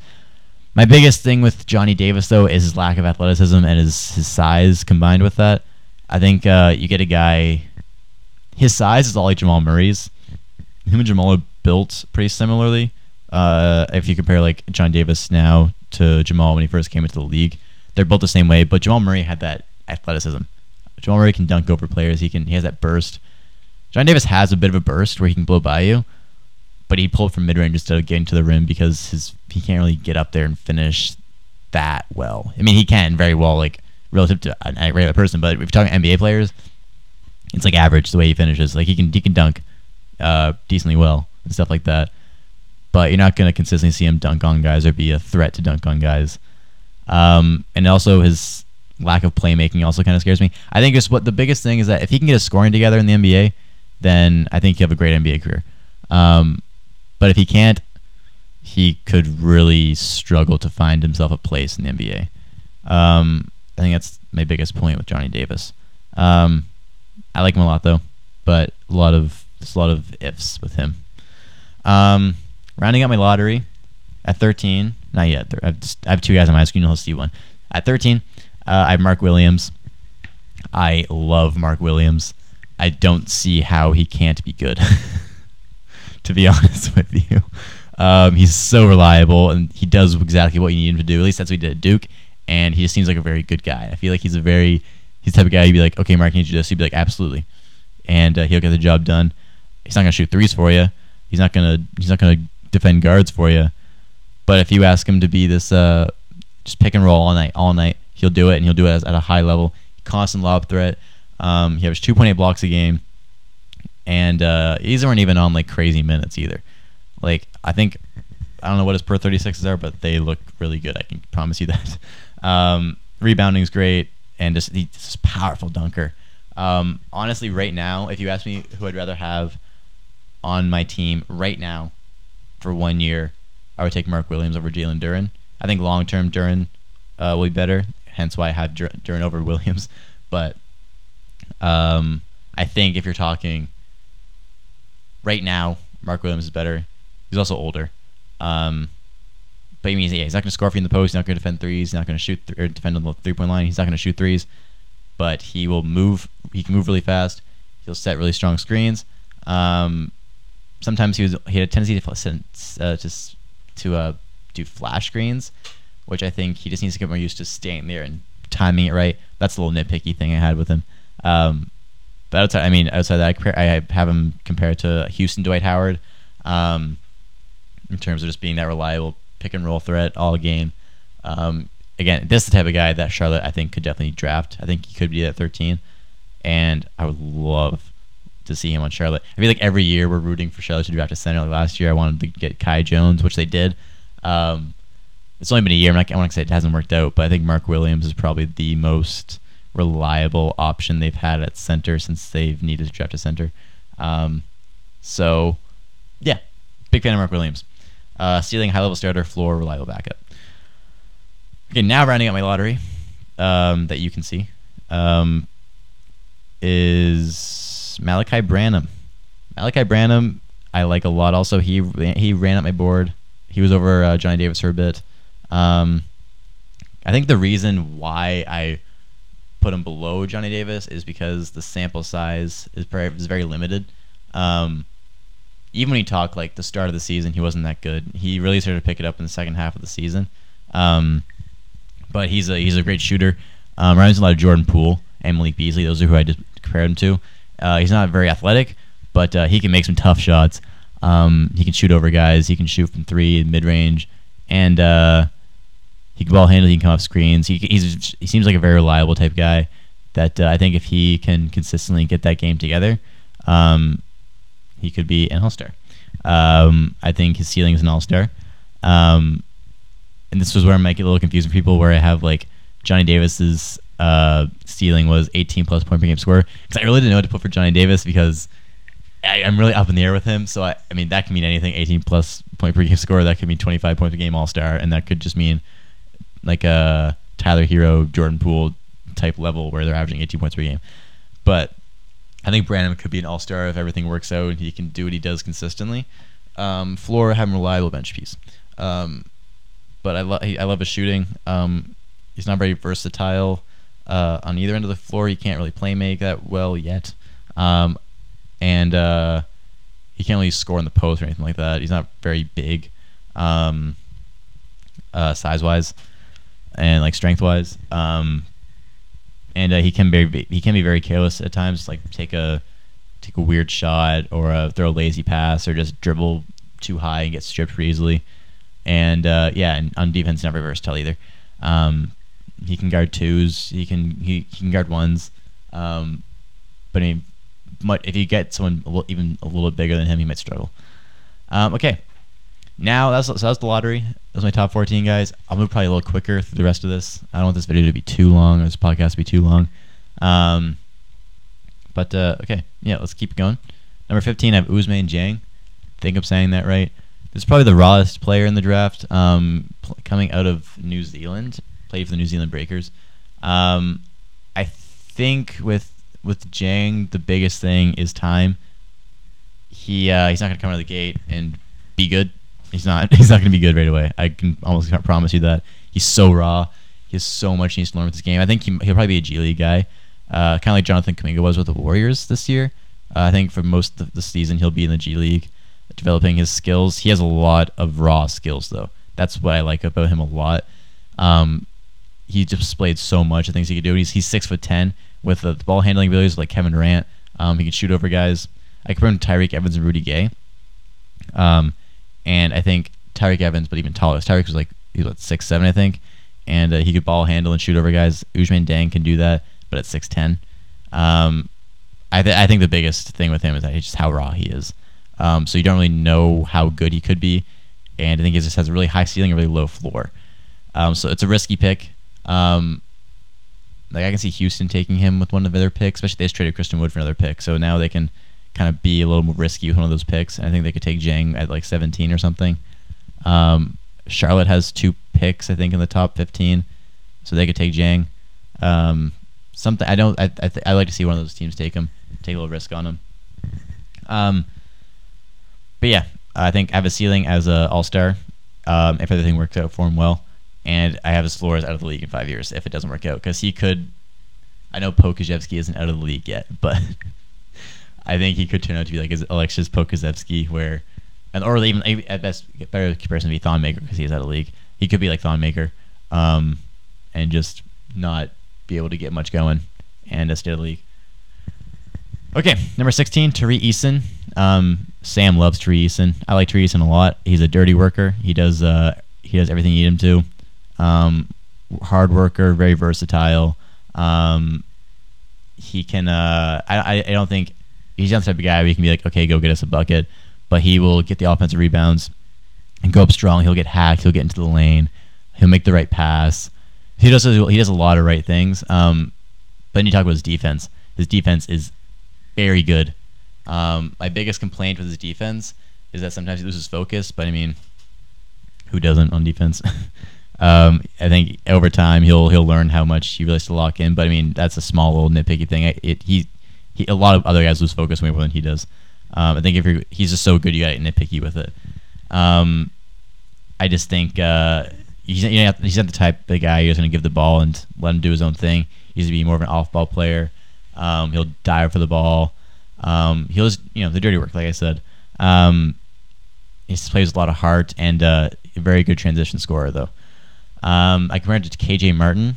My biggest thing with Johnny Davis though is his lack of athleticism and his his size combined with that. I think uh, you get a guy. His size is all like Jamal Murray's. Him and Jamal are built pretty similarly. Uh, if you compare like John Davis now to Jamal when he first came into the league, they're built the same way. But Jamal Murray had that athleticism. Jamal Murray can dunk over players. He can. He has that burst. John Davis has a bit of a burst where he can blow by you, but he pulled from mid range instead of getting to the rim because his he can't really get up there and finish that well. I mean, he can very well, like relative to a regular person, but if you're talking NBA players, it's like average the way he finishes. Like he can he can dunk uh, decently well and stuff like that, but you're not gonna consistently see him dunk on guys or be a threat to dunk on guys. Um, and also his lack of playmaking also kind of scares me. I think it's what the biggest thing is that if he can get his scoring together in the NBA, then I think he'll have a great NBA career. Um, but if he can't, he could really struggle to find himself a place in the NBA. Um, I think that's my biggest point with Johnny Davis. Um, I like him a lot though, but a lot of there's a lot of ifs with him. Um, rounding out my lottery at 13, not yet. I have, two guys on my screen. You'll see one at 13. Uh, I have Mark Williams. I love Mark Williams. I don't see how he can't be good. to be honest with you. Um, he's so reliable and he does exactly what you need him to do. At least that's what he did at Duke. And he just seems like a very good guy. I feel like he's a very, he's the type of guy you'd be like, okay, Mark, need you do this. He'd be like, absolutely. And uh, he'll get the job done. He's not going to shoot threes for you. He's not going to, he's not going to defend guards for you. But if you ask him to be this, uh, just pick and roll all night, all night, he'll do it and he'll do it at a high level. Constant lob threat. Um, he has 2.8 blocks a game and uh, these aren't even on like crazy minutes either. Like I think I don't know what his per 36s are, but they look really good. I can promise you that. Um, rebounding is great, and just he's powerful dunker. Um, honestly, right now, if you ask me who I'd rather have on my team right now for one year, I would take Mark Williams over Jalen Duren. I think long term Duren uh, will be better. Hence why I have Duren over Williams. But um, I think if you're talking right now, Mark Williams is better. He's also older. Um, but he means yeah, he's not going to score for you in the post. He's not going to defend threes. He's not going to shoot th- or defend on the three point line. He's not going to shoot threes, but he will move. He can move really fast. He'll set really strong screens. Um, sometimes he was he had a tendency to uh, just to uh, do flash screens, which I think he just needs to get more used to staying there and timing it right. That's a little nitpicky thing I had with him. Um, but outside, I mean, outside that, I, have him compared to Houston Dwight Howard, um, in terms of just being that reliable pick and roll threat all game. Um, again, this is the type of guy that Charlotte I think could definitely draft. I think he could be at 13, and I would love to see him on Charlotte. I feel like every year we're rooting for Charlotte to draft a center. Like last year, I wanted to get Kai Jones, which they did. Um, it's only been a year. I'm not, I want to say it hasn't worked out, but I think Mark Williams is probably the most reliable option they've had at center since they've needed to draft a center. Um, so, yeah, big fan of Mark Williams. Uh, ceiling, high level starter, floor, reliable backup. Okay, now rounding out my lottery um, that you can see um, is Malaki Branham. Malaki Branham, I like a lot. Also, he he ran up my board. He was over uh, Johnny Davis for a bit. Um, I think the reason why I put him below Johnny Davis is because the sample size is very, is very limited. Um, even when he talked like the start of the season, he wasn't that good. He really started to pick it up in the second half of the season. Um, but he's a he's a great shooter. Um, reminds a lot of Jordan Poole and Malik Beasley. Those are who I just compared him to. Uh, he's not very athletic, but uh, he can make some tough shots. Um, he can shoot over guys. He can shoot from three, mid range, and uh, he can ball handle. He can come off screens. He he's he seems like a very reliable type guy. That uh, I think if he can consistently get that game together, um, he could be an all star. Um, I think his ceiling is an all star. Um, and this was where I might get a little confused for people, where I have like Johnny Davis's uh, ceiling was 18 plus point per game score because I really didn't know what to put for Johnny Davis because I, am really up in the air with him. So I, I mean that can mean anything. 18 plus point per game score. That could mean 25 points per game all star, and that could just mean like a Tyler Herro, Jordan Poole type level where they're averaging 18 points per game. But I think Branham could be an all star if everything works out and he can do what he does consistently. Um, Floor have a reliable bench piece. Um, but I, lo- I love his shooting. Um, he's not very versatile uh, on either end of the floor. He can't really play make that well yet. Um, and uh, he can't really score in the post or anything like that. He's not very big um, uh, size wise and like strength wise. Um, and uh, he can be he can be very careless at times, like take a take a weird shot or uh, throw a lazy pass or just dribble too high and get stripped pretty easily. And uh, yeah, and on defense, never versatile either. Um, he can guard twos. He can he, he can guard ones. Um, but I mean, if you get someone a little, even a little bigger than him, he might struggle. Um, okay, now that's so that's the lottery. That's my top 14 guys. I'll move probably a little quicker through the rest of this. I don't want this video to be too long or this podcast to be too long. Um, but uh, okay, yeah, let's keep going. Number 15, I have Ousmane Dieng. I think I'm saying that right. This is probably the rawest player in the draft, um, pl- coming out of New Zealand. Played for the New Zealand Breakers. Um, I think with with Dieng, the biggest thing is time. He uh, he's not going to come out of the gate and be good. He's not. He's not going to be good right away. I can almost promise you that. He's so raw. He has so much he needs to learn with this game. I think he, will probably be a G League guy, uh, kind of like Jonathan Kuminga was with the Warriors this year. Uh, I think for most of the season he'll be in the G League, developing his skills. He has a lot of raw skills though. That's what I like about him a lot. Um, he displayed so much of things he could do. He's he's six foot ten with the, ball handling abilities like Kevin Durant. Um, he can shoot over guys. I compare him to Tyreke Evans and Rudy Gay. Um, and I think Tyreke Evans, but even taller. Tyreke was like he was what, six seven, I think, and uh, he could ball handle and shoot over guys. Ousmane Dieng can do that, but at six ten. Um, I th- I think the biggest thing with him is that just how raw he is. Um, so you don't really know how good he could be, and I think he just has a really high ceiling, a really low floor. Um, so it's a risky pick. Um, like I can see Houston taking him with one of their picks, especially they just traded Christian Wood for another pick. So now they can kind of be a little more risky with one of those picks. And I think they could take Dieng at like 17 or something. Um, Charlotte has two picks, I think, in the top 15, so they could take Dieng. Um, something I don't. I I, th- I like to see one of those teams take him, take a little risk on him. Um, but yeah, I think I have a ceiling as a All Star um, if everything works out for him well, and I have his floor as out of the league in five years if it doesn't work out because he could. I know Pokusevski isn't out of the league yet, but I think he could turn out to be like Alexis Pokusevski, where, and or even at best better comparison to be Thon Maker because he's out of league. He could be like Thon Maker, um, and just not be able to get much going and uh, stay in the league. Okay, number 16, Tari Eason. Um, Sam loves Tari Eason. I like Tari Eason a lot. He's a dirty worker. He does uh, he does everything you need him to. Um, hard worker, very versatile. Um, he can. Uh, I, I don't think he's not the type of guy where he can be like, okay, go get us a bucket, but he will get the offensive rebounds and go up strong. He'll get hacked. He'll get into the lane. He'll make the right pass. He does he does a lot of right things. Um, but then you talk about his defense. His defense is very good. Um, my biggest complaint with his defense is that sometimes he loses focus, but I mean, who doesn't on defense? um, I think over time he'll he'll learn how much he really has to lock in. But I mean, that's a small little nitpicky thing. It, he, he a lot of other guys lose focus way more than he does. Um, I think if you're, he's just so good, you got to nitpicky with it. Um, I just think uh, he's you know, he's not the type of guy who's going to give the ball and let him do his own thing. He's to be more of an off-ball player. Um, he'll dive for the ball. Um, he'll just, you know the dirty work, like I said. Um, he plays with a lot of heart and uh, a very good transition scorer, though. Um, I compared it to KJ Martin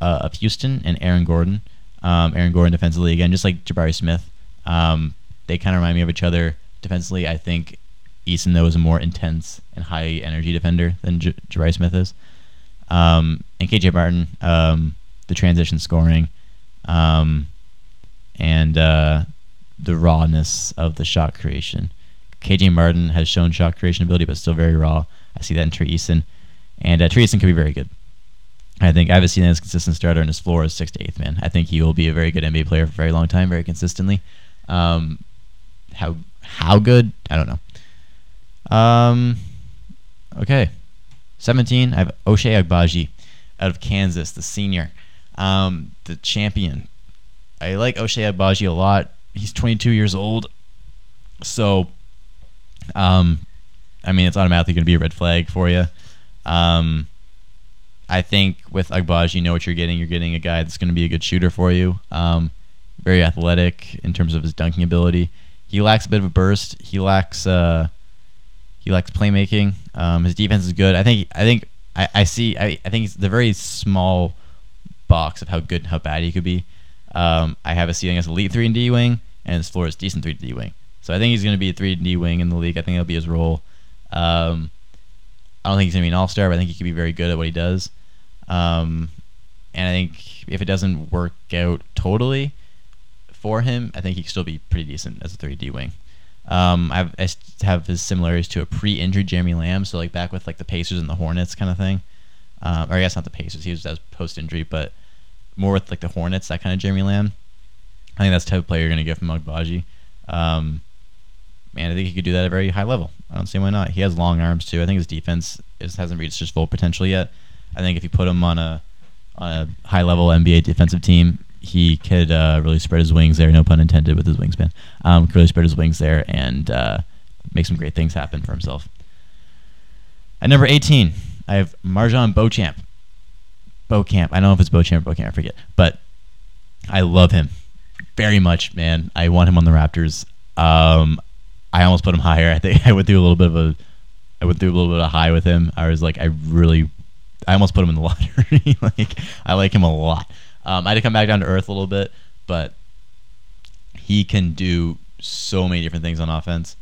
uh, of Houston and Aaron Gordon. Um, Aaron Gordon defensively again, just like Jabari Smith. Um, they kind of remind me of each other defensively. I think Eason though is a more intense and high energy defender than J- Jabari Smith is. Um, and KJ Martin, um, the transition scoring, um, and uh, the rawness of the shot creation. KJ Martin has shown shot creation ability, but still very raw. I see that in Trey Eason. And uh, Tari Eason could be very good. I think I haven't seen as consistent starter, and his floor is sixth to eighth man. I think he will be a very good NBA player for a very long time, very consistently. Um, how how good? I don't know. Um, okay, seventeen. I have Ochai Agbaji out of Kansas, the senior, um, the champion. I like Ochai Agbaji a lot. He's 22 years old, so um, I mean it's automatically going to be a red flag for you. Um, I think with Agbaji, you know what you're getting. You're getting a guy that's going to be a good shooter for you. Um, very athletic in terms of his dunking ability. He lacks a bit of a burst. He lacks uh, he lacks playmaking. Um, his defense is good. I think I think I, I see. I, I think the very small box of how good and how bad he could be. Um, I have a ceiling as elite three and D wing, and his floor is decent three D wing. So I think he's going to be a three D wing in the league. I think that'll be his role. Um, I don't think he's to be an all star, but I think he could be very good at what he does. Um, and I think if it doesn't work out totally for him, I think he could still be pretty decent as a 3D wing. Um, I have, his similarities to a pre-injury Jeremy Lamb, so like back with like the Pacers and the Hornets kind of thing. Um, or I guess not the Pacers, he was as post-injury, but more with like the Hornets, that kind of Jeremy Lamb. I think that's the type of player you're to get from Agbaji. Um, and I think he could do that at a very high level. I don't see why not. He has long arms too. I think his defense is, hasn't reached his full potential yet. I think if you put him on a on a high level NBA defensive team, he could uh, really spread his wings there. No pun intended with his wingspan. Um, could really spread his wings there and uh, make some great things happen for himself. At number 18, I have MarJon Beauchamp. Beauchamp. I don't know if it's Beauchamp or Beauchamp. I forget, but I love him very much, man. I want him on the Raptors. Um, I almost put him higher. I think I went through a little bit of a, I went through a little bit of high with him. I was like, I really, I almost put him in the lottery. like, I like him a lot. Um, I had to come back down to earth a little bit, but he can do so many different things on offense.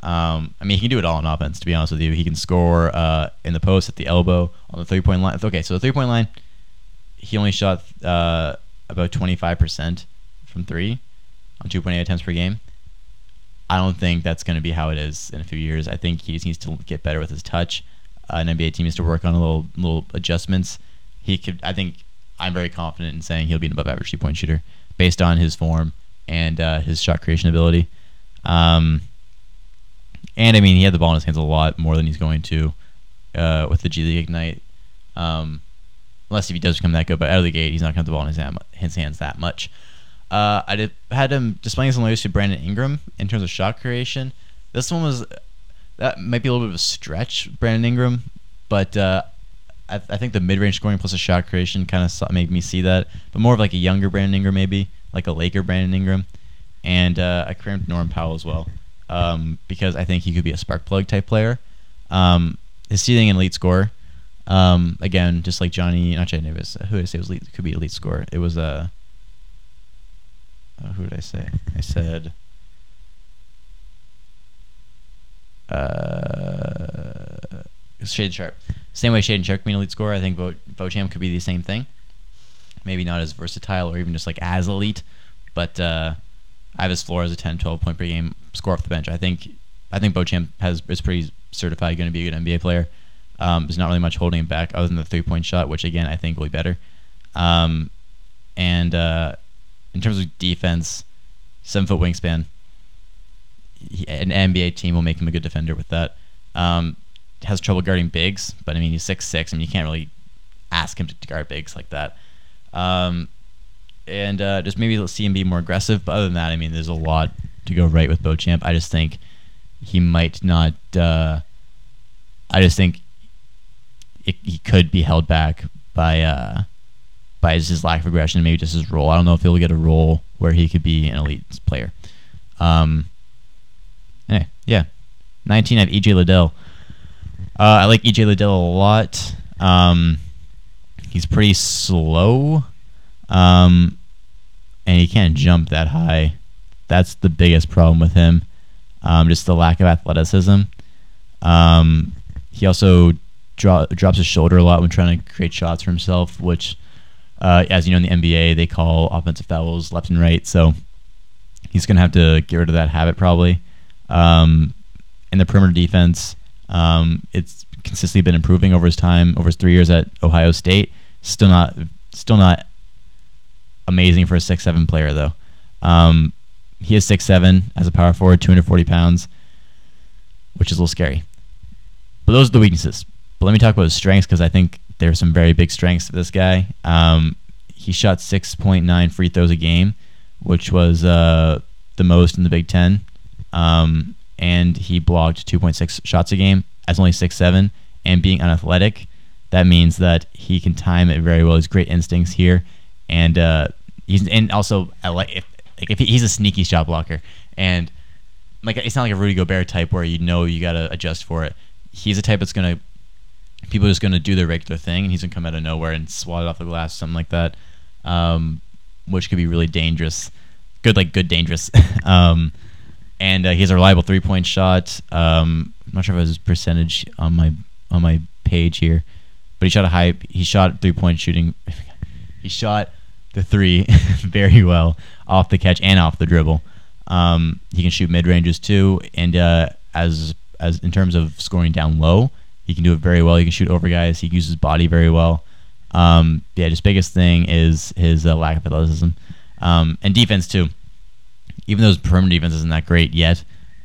Um, I mean, he can do it all on offense. To be honest with you, he can score uh, in the post, at the elbow, on the three point line. Okay, so the three point line, he only shot uh, about twenty five percent from three on two point eight attempts per game. I don't think that's going to be how it is in a few years. I think he just needs to get better with his touch. Uh, an NBA team needs to work on a little little adjustments. He could. I think I'm very confident in saying he'll be an above average three point shooter based on his form and uh, his shot creation ability. Um, and I mean, he had the ball in his hands a lot more than he's going to uh, with the G League Ignite. Um, unless if he does become that good, but out of the gate, he's not going to have the ball in his, hand, his hands that much. Uh, I did, had him displaying some similarities to Brandon Ingram in terms of shot creation. This one was that might be a little bit of a stretch, Brandon Ingram, but uh, I, I, think the mid-range scoring plus a shot creation kind of made me see that, but more of like a younger Brandon Ingram, maybe like a Laker Brandon Ingram, and uh, I crammed Norm Powell as well um, because I think he could be a spark plug type player. Um, his ceiling and elite score, um, again, just like Johnny, not Johnny Davis. Who did I say was could be elite score? It was uh, uh, who did I say? I said. Uh, Shaedon Sharpe. Same way Shaedon Sharpe can be an elite scorer. I think Bo- Beauchamp could be the same thing. Maybe not as versatile or even just like as elite, but uh, I have his floor as a 10, 12 point per game score off the bench. I think I think Beauchamp has is pretty certified going to be a good NBA player. Um, there's not really much holding him back other than the three point shot, which again I think will be better. Um, and uh, in terms of defense, seven foot wingspan. He, an NBA team will make him a good defender with that. Um, has trouble guarding bigs, but I mean he's six six, and you can't really ask him to guard bigs like that. Um, and uh, just maybe see him be more aggressive. But other than that, I mean, there's a lot to go right with Beauchamp. I just think he might not. Uh, I just think it, he could be held back by uh, by his lack of aggression, maybe just his role. I don't know if he'll get a role where he could be an elite player. Um, anyway, yeah, 19 at EJ Liddell. Uh, I like EJ Liddell a lot. Um, he's pretty slow. Um, and he can't jump that high. That's the biggest problem with him. Um, just the lack of athleticism. Um, he also drops his shoulder a lot when trying to create shots for himself, which, uh, as you know, in the NBA, they call offensive fouls left and right. So he's going to have to get rid of that habit probably. Um, in the perimeter defense, um, it's consistently been improving over his time, over his three years at Ohio State. Still not, still not amazing for a six seven player though. Um, he is six seven as a power forward, 240 pounds, which is a little scary. But those are the weaknesses. But let me talk about his strengths because I think there's some very big strengths to this guy. Um, he shot 6.9 free throws a game, which was uh, the most in the Big Ten. Um, and he blocked 2.6 shots a game as only six seven and being unathletic. That means that he can time it very well. He's great instincts here and uh, he's and also like if if he's a sneaky shot blocker, and like it's not like a Rudy Gobert type where you know you gotta adjust for it. He's a type that's gonna people are just gonna do their regular thing, and he's gonna come out of nowhere and swat it off the glass, something like that, um, which could be really dangerous. Good, like good dangerous. um, and uh, he has a reliable three point shot. Um, I'm not sure if it was his percentage on my on my page here, but he shot a high. He shot three point shooting. He shot the three very well off the catch and off the dribble. Um, he can shoot mid ranges too, and uh, as as in terms of scoring down low, he can do it very well. He can shoot over guys. He uses his body very well. Um, yeah, his biggest thing is his uh, lack of athleticism um, and defense too. Even though his perimeter defense isn't that great yet,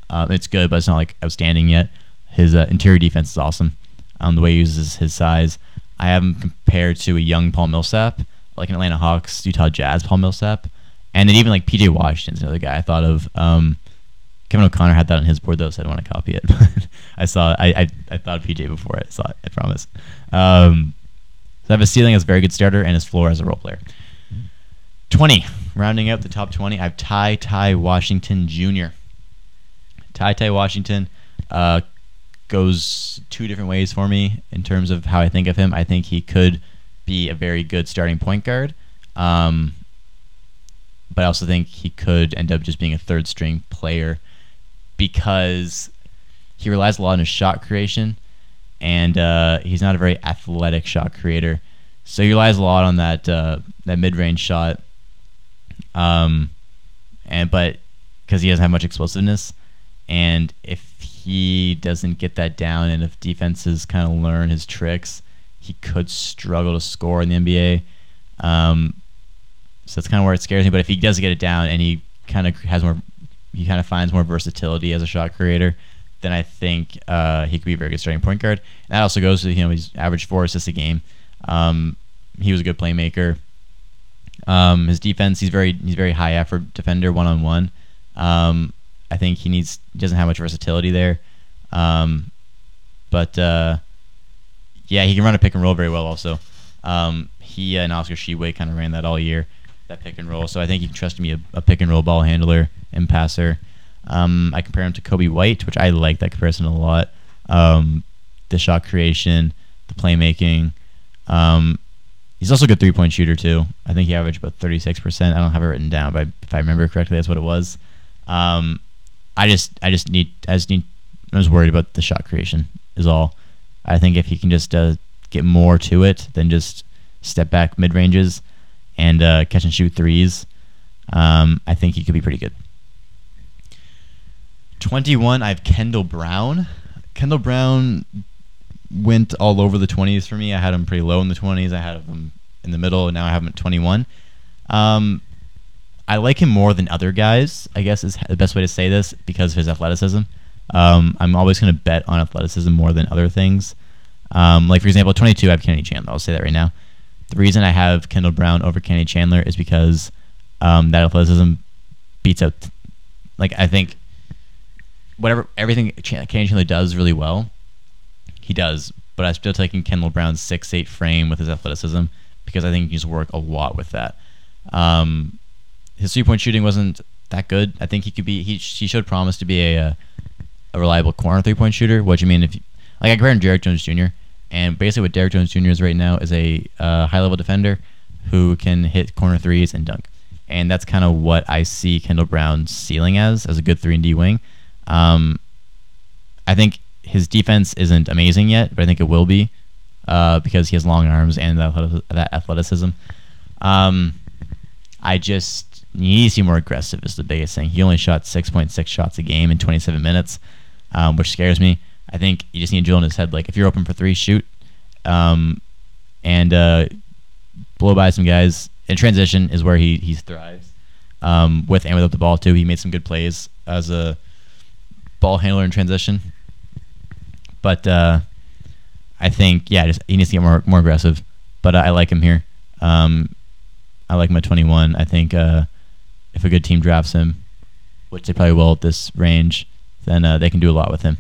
uh, it's good, but it's not like outstanding yet. His uh, interior defense is awesome. Um, the way he uses his size, I have him compared to a young Paul Millsap like an Atlanta Hawks, Utah Jazz, Paul Millsap, and then even like PJ Washington's another guy I thought of. Um, Kevin O'Connor had that on his board though, so I didn't want to copy it. But I saw I, I I thought of PJ before I saw it. I promise. Um, so I have a ceiling as a very good starter and his floor as a role player. Twenty, rounding out the top twenty, I have Ty Ty Washington Jr. Ty Ty Washington uh, goes two different ways for me in terms of how I think of him. I think he could be a very good starting point guard. Um, but I also think he could end up just being a third string player because he relies a lot on his shot creation, and uh, he's not a very athletic shot creator. So he relies a lot on that uh, that mid range shot, um, and but because he doesn't have much explosiveness, and if he doesn't get that down, and if defenses kind of learn his tricks, he could struggle to score in the NBA. Um, so that's kind of where it scares me. But if he does get it down and he kind of has more, he kind of finds more versatility as a shot creator, then I think uh, he could be a very good starting point guard. And that also goes to you know he's average four assists a game. Um, he was a good playmaker. Um, his defense, he's very he's very high effort defender one on one. I think he needs he doesn't have much versatility there. Um, but uh, yeah, he can run a pick and roll very well. Also, um, he and Oscar Tshiebwe kind of ran that all year, that pick and roll. So I think you can trust me a, a pick and roll ball handler and passer. Um, I compare him to Coby White, which I like that comparison a lot. Um, the shot creation, the playmaking. Um, he's also a good three point shooter too. I think he averaged about thirty six percent. I don't have it written down, but if I remember correctly, that's what it was. Um, I just I just need I just need I was worried about the shot creation is all. I think if he can just uh, get more to it than just step back mid ranges and uh, catch and shoot threes, um, I think he could be pretty good. 21, I have Kendall Brown. Kendall Brown went all over the 20s for me. I had him pretty low in the 20s. I had him in the middle, and now I have him at 21. Um, I like him more than other guys, I guess is the best way to say this because of his athleticism. Um, I'm always going to bet on athleticism more than other things. Um, like, for example, 22, I have Kenny Chandler. I'll say that right now. The reason I have Kendall Brown over Kenny Chandler is because um, that athleticism beats out, like, I think whatever everything Kenny Chandler does really well, he does. But I'm still taking Kendall Brown's six eight frame with his athleticism because I think he needs to work a lot with that. Um, his three point shooting wasn't that good. I think he could be. He he showed promise to be a a, a reliable corner three point shooter. What do you mean if you, like I compare him Jones Jr. And basically what Derrick Jones Jr. is right now is a uh, high level defender who can hit corner threes and dunk. And that's kind of what I see Kendall Brown's ceiling as as a good three and D wing. Um, I think his defense isn't amazing yet, but I think it will be uh, because he has long arms and that, that athleticism. Um, I just need to see more aggressive is the biggest thing. He only shot 6.6 shots a game in 27 minutes, um, which scares me. I think you just need drill in his head like if you're open for three, shoot, um, and uh, blow by some guys. And transition is where he he thrives. Um, with and without the ball too, he made some good plays as a ball handler in transition. But uh, I think yeah, just he needs to get more more aggressive. But I like him here. Um, I like him at 21. I think uh, if a good team drafts him, which they probably will at this range, then uh, they can do a lot with him.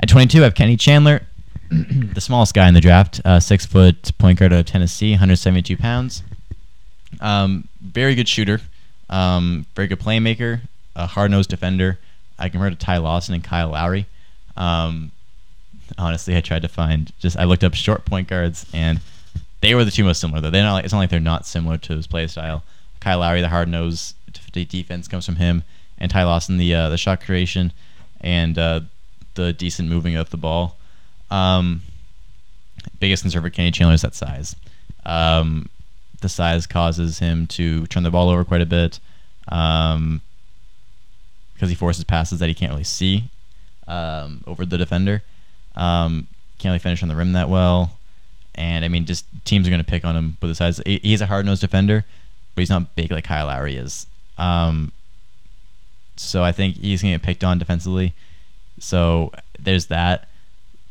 At 22, I have Kenny Chandler, the smallest guy in the draft, uh, six foot point guard out of Tennessee, 172 pounds. Um, very good shooter, um, very good playmaker, a hard nosed defender. I compare to Ty Lawson and Kyle Lowry. Um, honestly, I tried to find just I looked up short point guards and they were the two most similar. Though they're not like, it's not like they're not similar to his play style. Kyle Lowry, the hard nosed defense comes from him, and Ty Lawson, the uh, the shot creation and uh, the decent moving of the ball. Um, biggest concern for Kenny Chandler is that size. Um, the size causes him to turn the ball over quite a bit. Um, because he forces passes that he can't really see um, over the defender. Um, can't really finish on the rim that well. And I mean, just teams are going to pick on him with the size. He's a hard nosed defender, but he's not big like Kyle Lowry is. Um, so I think he's going to get picked on defensively. So there's that.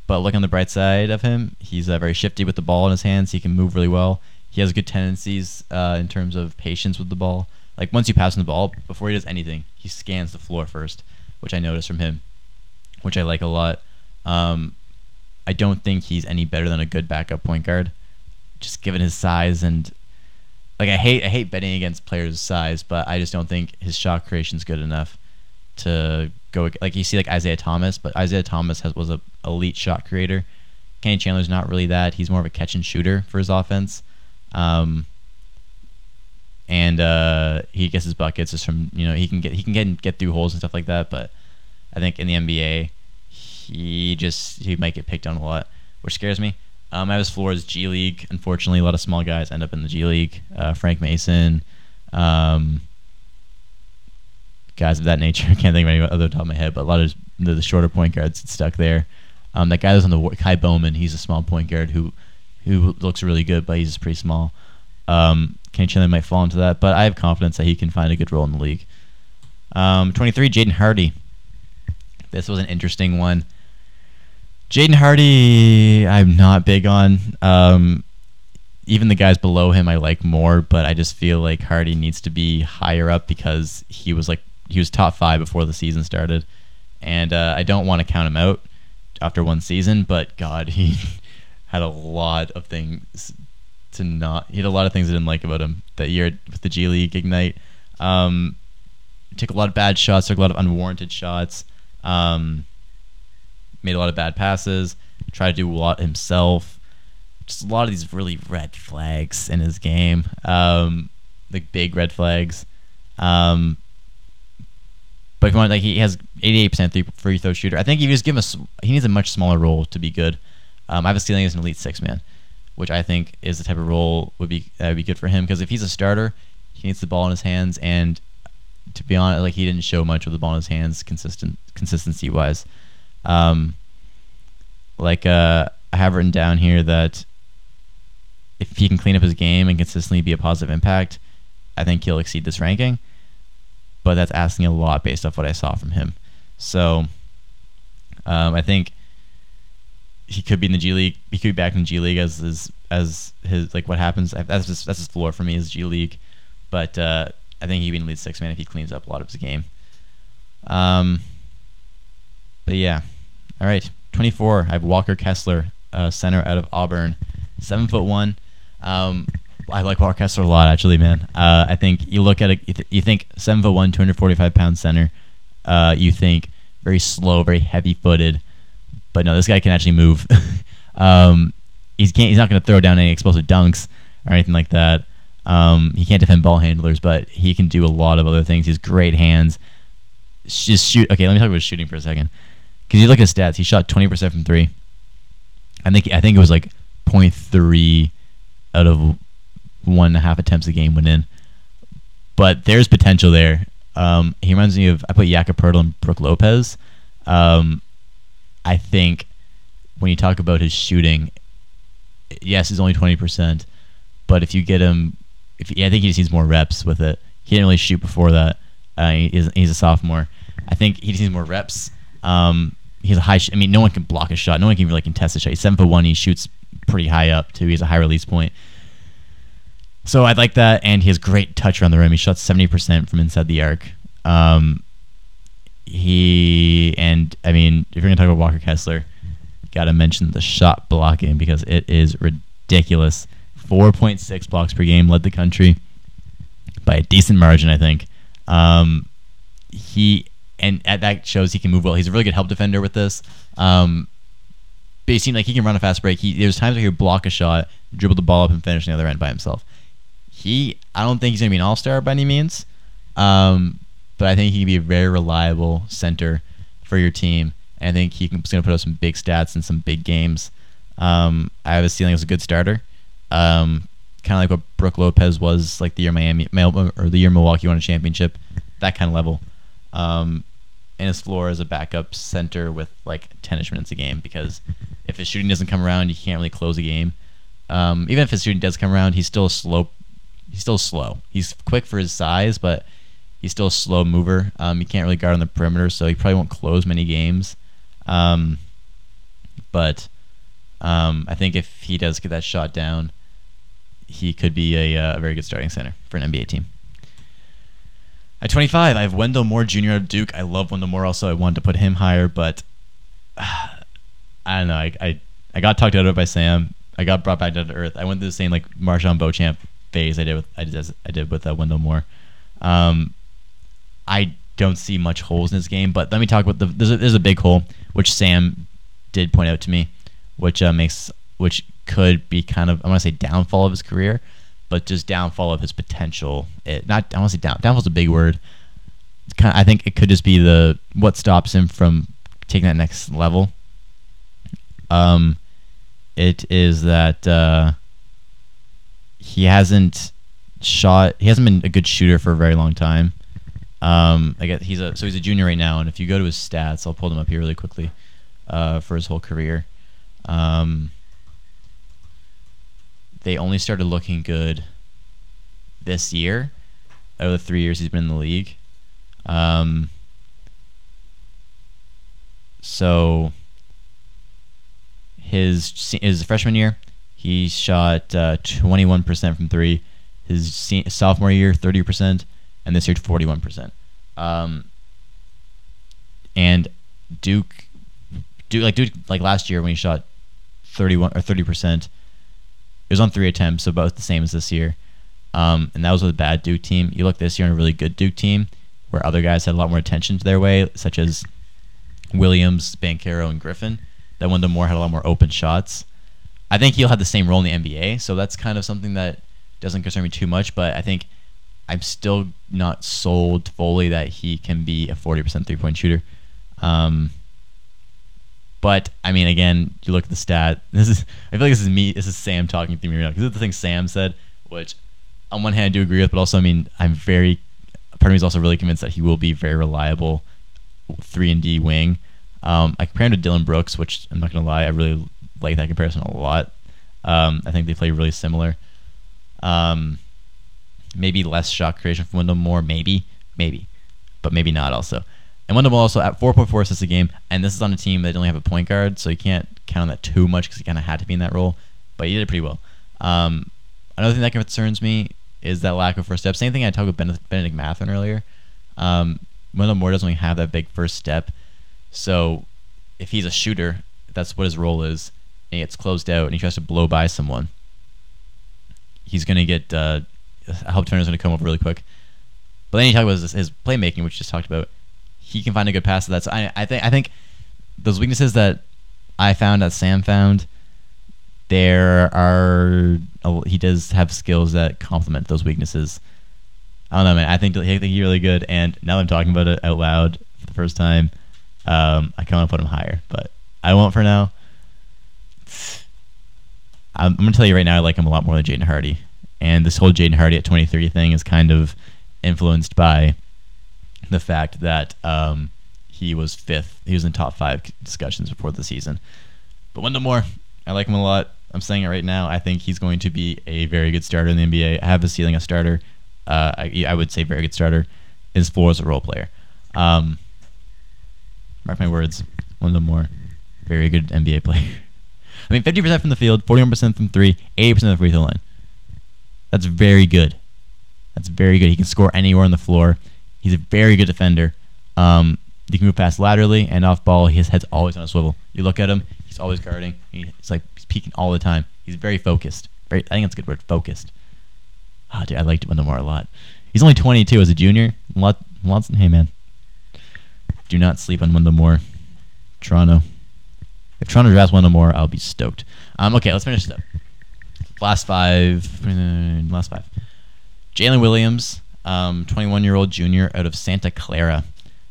But look on the bright side of him, he's uh, very shifty with the ball in his hands. He can move really well. He has good tendencies uh, in terms of patience with the ball. Like once you pass him the ball, before he does anything, he scans the floor first, which I noticed from him, which I like a lot. Um, I don't think he's any better than a good backup point guard, just given his size and like I hate I hate betting against players' size, but I just don't think his shot creation is good enough to go like you see like Isaiah Thomas, but Isaiah Thomas has was a elite shot creator. Kenny Chandler's not really that. He's more of a catch and shooter for his offense. Um, and uh, he gets his buckets just from you know he can get he can get get through holes and stuff like that. But I think in the NBA, he just he might get picked on a lot, which scares me. Um, I was is G League. Unfortunately, a lot of small guys end up in the G League. Uh, Frank Mason, um, guys of that nature. I can't think of any other top of my head, but a lot of the, shorter point guards stuck there. Um, that guy that's on the Kai Bowman. He's a small point guard who who looks really good, but he's pretty small. Um, Kenny Chandler might fall into that, but I have confidence that he can find a good role in the league. Um, 23, Jaden Hardy. This was an interesting one. Jaden Hardy, I'm not big on. Um, even the guys below him, I like more, but I just feel like Hardy needs to be higher up because he was like he was top five before the season started, and uh, I don't want to count him out after one season, but God, he had a lot of things to not. He had a lot of things I didn't like about him that year with the G League Ignite. Um, took a lot of bad shots, took a lot of unwarranted shots, um, made a lot of bad passes, tried to do a lot himself. Just a lot of these really red flags in his game, um, like big red flags. Um, but like he has 88% three free throw shooter. I think if you just give him a, he needs a much smaller role to be good. Um, I have a ceiling as an elite six man, which I think is the type of role would be that would be good for him because if he's a starter, he needs the ball in his hands, and to be honest, like he didn't show much with the ball in his hands, consistent consistency wise. Um, like uh, I have written down here that if he can clean up his game and consistently be a positive impact, I think he'll exceed this ranking. But that's asking a lot based off what I saw from him. So um, I think he could be in the G League. He could be back in the G League as his as his like what happens. That's just, that's his floor for me is G League. But uh, I think he'd be in lead six man if he cleans up a lot of his game. Um, but yeah, all right. 24. I have Walker Kessler, uh, center out of Auburn, seven foot one. Um, I like Walker Kessler a lot, actually, man. Uh, I think you look at it, you, th- you think seven foot one, 245 pound center. Uh, you think very slow, very heavy footed, but no, this guy can actually move. um, he's can't, he's not going to throw down any explosive dunks or anything like that. Um, he can't defend ball handlers, but he can do a lot of other things. He has great hands. Just shoot. Okay, let me talk about shooting for a second. Because you look at his stats, he shot 20% from three. I think I think it was like 0.3 out of one and a half attempts a game went in. But there's potential there. Um, he reminds me of I put Jakob Poeltl and Brook Lopez. Um, I think when you talk about his shooting, yes, he's only 20%, but if you get him if yeah, I think he just needs more reps with it. He didn't really shoot before that. Uh, he's, he's a sophomore. I think he just needs more reps. Um, he's a high. Sh- I mean, no one can block a shot. No one can really contest a shot. He's seven foot one. He shoots pretty high up too. He has a high release point. So I like that, and he has great touch around the rim. He shot seventy percent from inside the arc. Um, he and I mean, if you're gonna talk about Walker Kessler, gotta mention the shot blocking because it is ridiculous. 4.6 blocks per game, led the country by a decent margin, I think. Um, he and at that shows he can move well. He's a really good help defender with this. Um, but he seemed like he can run a fast break. He there's times where he would block a shot, dribble the ball up, and finish on the other end by himself. He, I don't think he's gonna be an all star by any means, um, but I think he can be a very reliable center for your team. And I think he's gonna put up some big stats in some big games. Um, I have a feeling as a good starter. Um, kind of like what Brook Lopez was like the year Miami or the year Milwaukee won a championship, that kind of level. Um, and his floor as a backup center with like 10ish minutes a game because if his shooting doesn't come around, you can't really close a game. Um, even if his shooting does come around, he's still a slow. He's still slow. He's quick for his size, but he's still a slow mover. Um, he can't really guard on the perimeter, so he probably won't close many games. Um, but um, I think if he does get that shot down, he could be a, uh, a very good starting center for an NBA team. At 25, I have Wendell Moore Jr. of Duke. I love Wendell Moore. Also, I wanted to put him higher, but uh, I don't know. I, I, I got talked out of it by Sam. I got brought back down to earth. I went through the same like MarJon Beauchamp phase I did with I did, I did with uh, Wendell Moore. Um, I don't see much holes in this game, but let me talk about the there's a, there's a big hole which Sam did point out to me, which uh, makes which could be kind of I want to say downfall of his career, but just downfall of his potential. It not I want to say down downfall's a big word. It's kind of, I think it could just be the what stops him from taking that next level. Um, it is that uh, he hasn't shot. He hasn't been a good shooter for a very long time. Um, I guess he's a so he's a junior right now, and if you go to his stats, I'll pull them up here really quickly uh, for his whole career. Um, they only started looking good this year out of the three years he's been in the league. Um, so his his freshman year, he shot uh, 21% from three. His se- sophomore year, 30%, and this year, 41%. Um, and Duke, Duke like Duke like last year when he shot thirty one or thirty percent. It was on three attempts, so about the same as this year. Um, and that was with a bad Duke team. You look this year on a really good Duke team, where other guys had a lot more attention to their way, such as Williams, Banchero, and Griffin. That Wendell Moore had a lot more open shots. I think he'll have the same role in the NBA, so that's kind of something that doesn't concern me too much. But I think I'm still not sold fully that he can be a 40% three point shooter. Um, but I mean, again, you look at the stat. This is I feel like this is me. This is Sam talking to me right now because this is the thing Sam said, which on one hand I do agree with, but also I mean I'm very part of me is also really convinced that he will be very reliable three and D wing. Um, I compare him to Dillon Brooks, which I'm not gonna lie, I really like that comparison a lot. Um, I think they play really similar. Um, maybe less shot creation from Wendell Moore, maybe, maybe, but maybe not also. And Wendell Moore also at 4.4 assists a game, and this is on a team that only have a point guard, so you can't count on that too much because he kind of had to be in that role, but he did it pretty well. Um, another thing that concerns me is that lack of first step. Same thing I talked with Bennedict Mathurin earlier. Um, Wendell Moore doesn't really have that big first step, so if he's a shooter, that's what his role is, and he gets closed out and he tries to blow by someone, he's going to get uh, I hope Turner's going to come up really quick. But then you talk about his, his playmaking, which just talked about. He can find a good pass to that. So I, I think I think those weaknesses that I found that Sam found, there are he does have skills that complement those weaknesses. I don't know, man. I think, I think he's really good. And now that I'm talking about it out loud for the first time, um, I kind of want to put him higher, but I won't for now. I'm, I'm, gonna tell you right now, I like him a lot more than Jaden Hardy and this whole Jaden Hardy at 23 thing is kind of influenced by the fact that um, he was fifth. He was in top five discussions before the season. But Wendell Moore, I like him a lot. I'm saying it right now. I think he's going to be a very good starter in the NBA. I have a ceiling a starter. Uh, I, I, would say very good starter. His floor as a role player. Um, mark my words. Wendell Moore, very good NBA player. I mean, 50% from the field, 41% from three, 80% of the free throw line. That's very good. That's very good. He can score anywhere on the floor. He's a very good defender. Um, he can move past laterally and off ball. His head's always on a swivel. You look at him; he's always guarding. He's like he's peeking all the time. He's very focused. Very, I think that's a good word. Focused. Oh, dude, I liked Moore a lot. He's only 22 as a junior. Lot, lots. Hey, man. Do not sleep on Moore. Toronto. If Toronto drafts Wendell Moore, I'll be stoked. Um, okay, let's finish this up last five, uh, last five. Jalen Williams, um, 21 year old junior out of Santa Clara.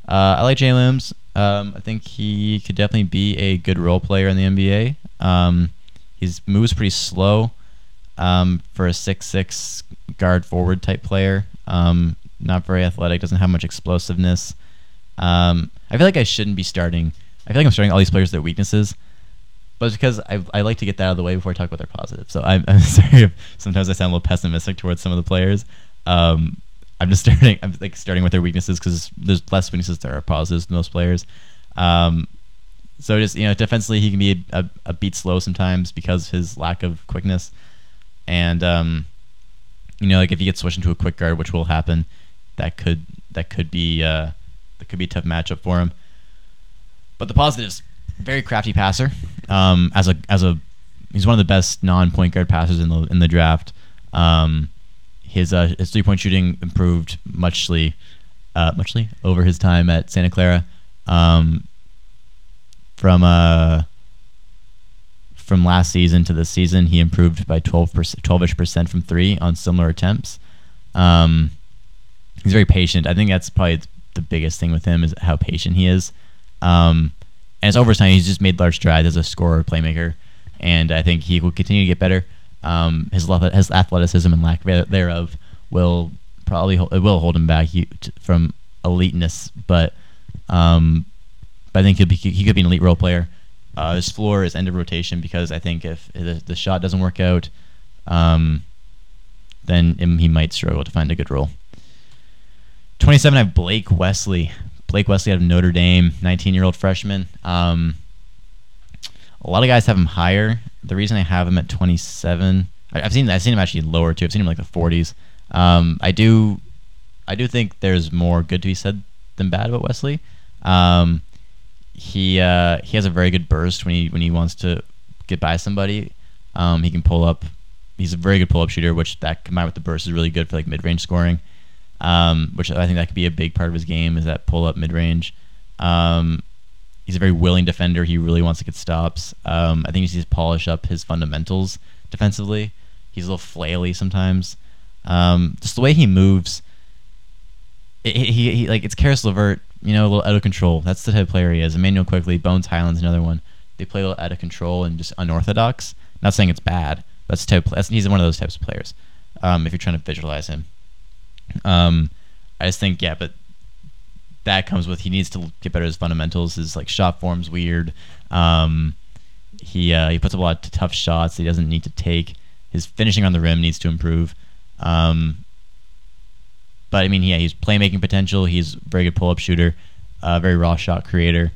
Uh, I like Jalen Williams. Um, I think he could definitely be a good role player in the NBA. Um, his moves pretty slow um, for a six-six guard forward type player. Um, not very athletic. Doesn't have much explosiveness. I feel like I shouldn't be starting. I feel like I'm starting all these players their weaknesses but it's because I, I like to get that out of the way before I talk about their positives. So I'm, I'm sorry if sometimes I sound a little pessimistic towards some of the players. Um, I'm just starting. I'm like starting with their weaknesses because there's less weaknesses there are positives than most players. Um, so just you know, defensively he can be a, a, a, beat slow sometimes because of his lack of quickness, and um, you know, like if he gets switched into a quick guard, which will happen, that could that could be uh, that could be a tough matchup for him. But the positives, very crafty passer. Um, as a as a he's one of the best non point guard passers in the in the draft. Um, his uh, his three point shooting improved muchly, uh, muchly over his time at Santa Clara. Um, from uh from last season to this season, he improved by 12 12ish percent from three on similar attempts. Um, he's very patient. I think that's probably the biggest thing with him is how patient he is. Um, and it's over time. He's just made large strides as a scorer, playmaker, and I think he will continue to get better. Um, his his athleticism and lack thereof will probably it will hold him back from eliteness, but um, but I think he'll be, he could be an elite role player. Uh, his floor is end of rotation because I think if the, the shot doesn't work out, um, then he might struggle to find a good role. 27, I have Blake Wesley. Blake Wesley out of Notre Dame, 19 year old freshman. Um, a lot of guys have him higher. The reason I have him at 27, I, have seen I've seen him actually lower too. I've seen him like the 40s. Um, I do, I do think there's more good to be said than bad about Wesley. Um, he uh, he has a very good burst when he when he wants to get by somebody. Um, he can pull up. He's a very good pull up shooter, which that combined with the burst is really good for like mid range scoring. Um, which I think that could be a big part of his game is that pull up mid range. Um, he's a very willing defender. He really wants to get stops. Um, I think he needs to polish up his fundamentals defensively. He's a little flaily sometimes. Um, just the way he moves. It, he, he like it's Caris LeVert, you know, a little out of control. That's the type of player he is. Immanuel Quickley, Bones Hyland's another one. They play a little out of control and just unorthodox. Not saying it's bad. That's type. That's, he's one of those types of players. Um, if you're trying to visualize him, um, I just think yeah, but that comes with he needs to get better at his fundamentals. His like shot form's weird. Um, he uh, he puts up a lot of tough shots he doesn't need to take. His finishing on the rim needs to improve. Um, but I mean, yeah, he's playmaking potential. He's a very good pull-up shooter, uh, very raw shot creator,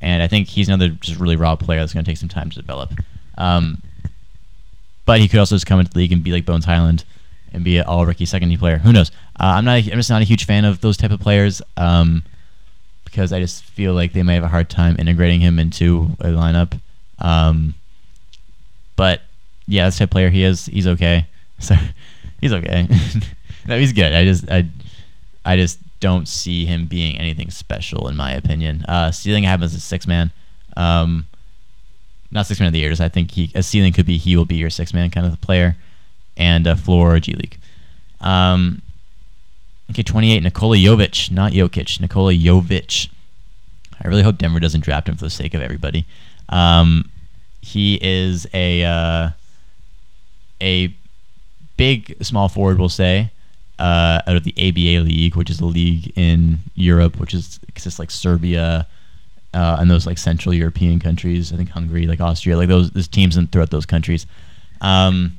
and I think he's another just really raw player that's going to take some time to develop. Um, but he could also just come into the league and be like Bones Hyland and be an all rookie second team player. Who knows? Uh, I'm not. I'm just not a huge fan of those type of players um, because I just feel like they may have a hard time integrating him into a lineup. Um, but yeah, that's type player he is. He's okay. So he's okay. no, he's good. I just I I just don't see him being anything special in my opinion. Uh, ceiling happens as six man. Um, not six man of the years. I think he a ceiling could be he will be your six man kind of player, and a floor G League. Um, okay, 28. Nikola Jovic, not Jokic. Nikola Jovic. I really hope Denver doesn't draft him for the sake of everybody. Um, he is a uh, a big small forward, we'll say, uh, out of the ABA league, which is a league in Europe, which is consists like Serbia uh, and those like Central European countries. I think Hungary, like Austria, like those, those teams in, throughout those countries. Um,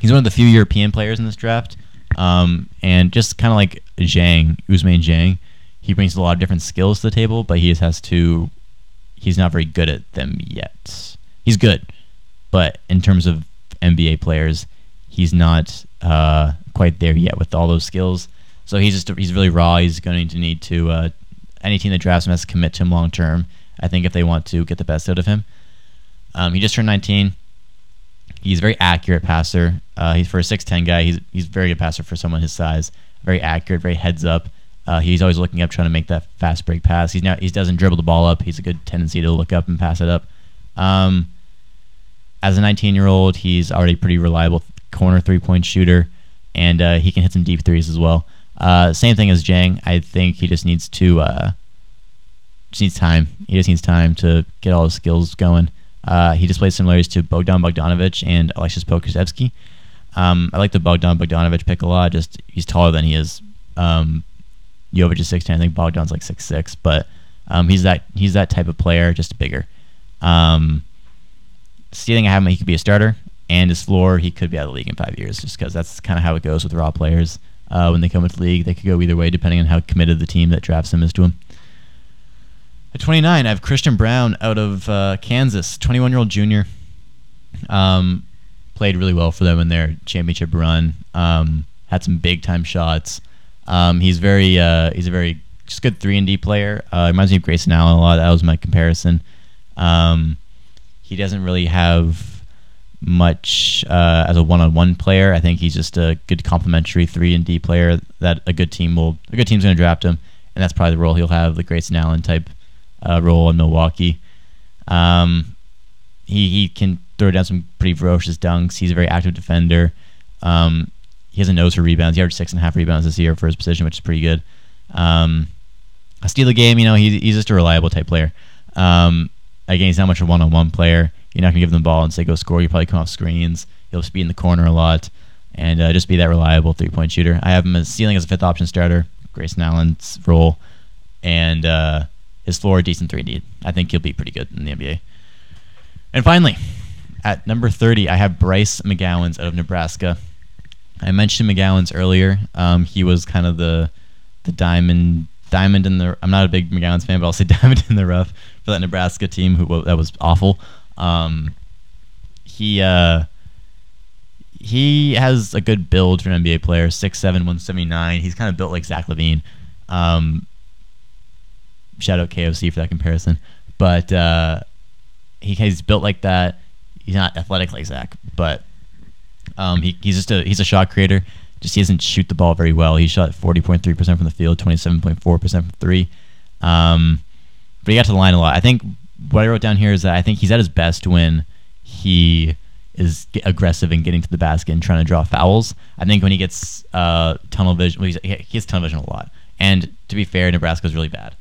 he's one of the few European players in this draft, um, and just kind of like Dieng, Ousmane Dieng, he brings a lot of different skills to the table, but he just has to. He's not very good at them yet. He's good, but in terms of NBA players, he's not uh, quite there yet with all those skills. So he's just he's really raw. He's going to need to uh, any team that drafts him has to commit to him long term. I think if they want to get the best out of him. Um, he just turned 19. He's a very accurate passer. Uh, he's for a 6'10 guy. He's he's a very good passer for someone his size. Very accurate, very heads up. Uh, he's always looking up, trying to make that fast break pass. He's not he doesn't dribble the ball up. He's a good tendency to look up and pass it up. Um, as a 19 year old, he's already pretty reliable corner three point shooter, and uh, he can hit some deep threes as well. Uh, same thing as Dieng. I think he just needs to uh, just needs time. He just needs time to get all his skills going. Uh, he displays similarities to Bogdan Bogdanovic and Aleksej Pokusevski. Um, I like the Bogdan Bogdanovic pick a lot. Just he's taller than he is. Um, Jovic is six ten. I think Bogdan's like six six, but um, he's that he's that type of player, just bigger. Um, stealing I have him, he could be a starter, and his floor he could be out of the league in five years, just because that's kind of how it goes with raw players. Uh, when they come into the league, they could go either way depending on how committed the team that drafts him is to him. At 29, I have Christian Braun out of uh, Kansas, 21 year old junior. Um, played really well for them in their championship run. Um, had some big time shots. Um, he's very uh, he's a very just good three and D player. Uh, reminds me of Grayson Allen a lot. That was my comparison. Um, he doesn't really have much uh, as a one-on-one player. I think he's just a good complementary three and D player that a good team will a good team's going to draft him, and that's probably the role he'll have, the Grayson Allen type uh, role in Milwaukee. Um, he he can throw down some pretty ferocious dunks. He's a very active defender. Um, he has a nose for rebounds. He averaged six and a half rebounds this year for his position, which is pretty good. Um, a steal a game, you know, he's, he's just a reliable type player. Um, again, he's not much of a one-on-one player. You're not gonna give him the ball and say go score. You probably come off screens. He'll just be in the corner a lot and uh, just be that reliable three-point shooter. I have him as ceiling as a fifth option starter. Grayson Allen's role, and uh, his floor decent three D. I think he'll be pretty good in the NBA. And finally, at number 30, I have Bryce McGowens out of Nebraska. I mentioned McGowens earlier. Um, he was kind of the the diamond diamond in the. I'm not a big McGowens fan, but I'll say diamond in the rough for that Nebraska team. Who that was awful. Um, he uh, he has a good build for an NBA player. 6'7", 179. He's kind of built like Zach LaVine. Um, shout out KOC for that comparison. but uh, he, he's built like that. He's not athletic like Zach, but um, he, he's just a he's a shot creator. Just he doesn't shoot the ball very well. He shot 40.3% from the field, 27.4% from three. Um, but he got to the line a lot. I think what I wrote down here is that I think he's at his best when he is aggressive and getting to the basket and trying to draw fouls. I think when he gets uh, tunnel vision, well, he gets tunnel vision a lot. And to be fair, Nebraska's really bad.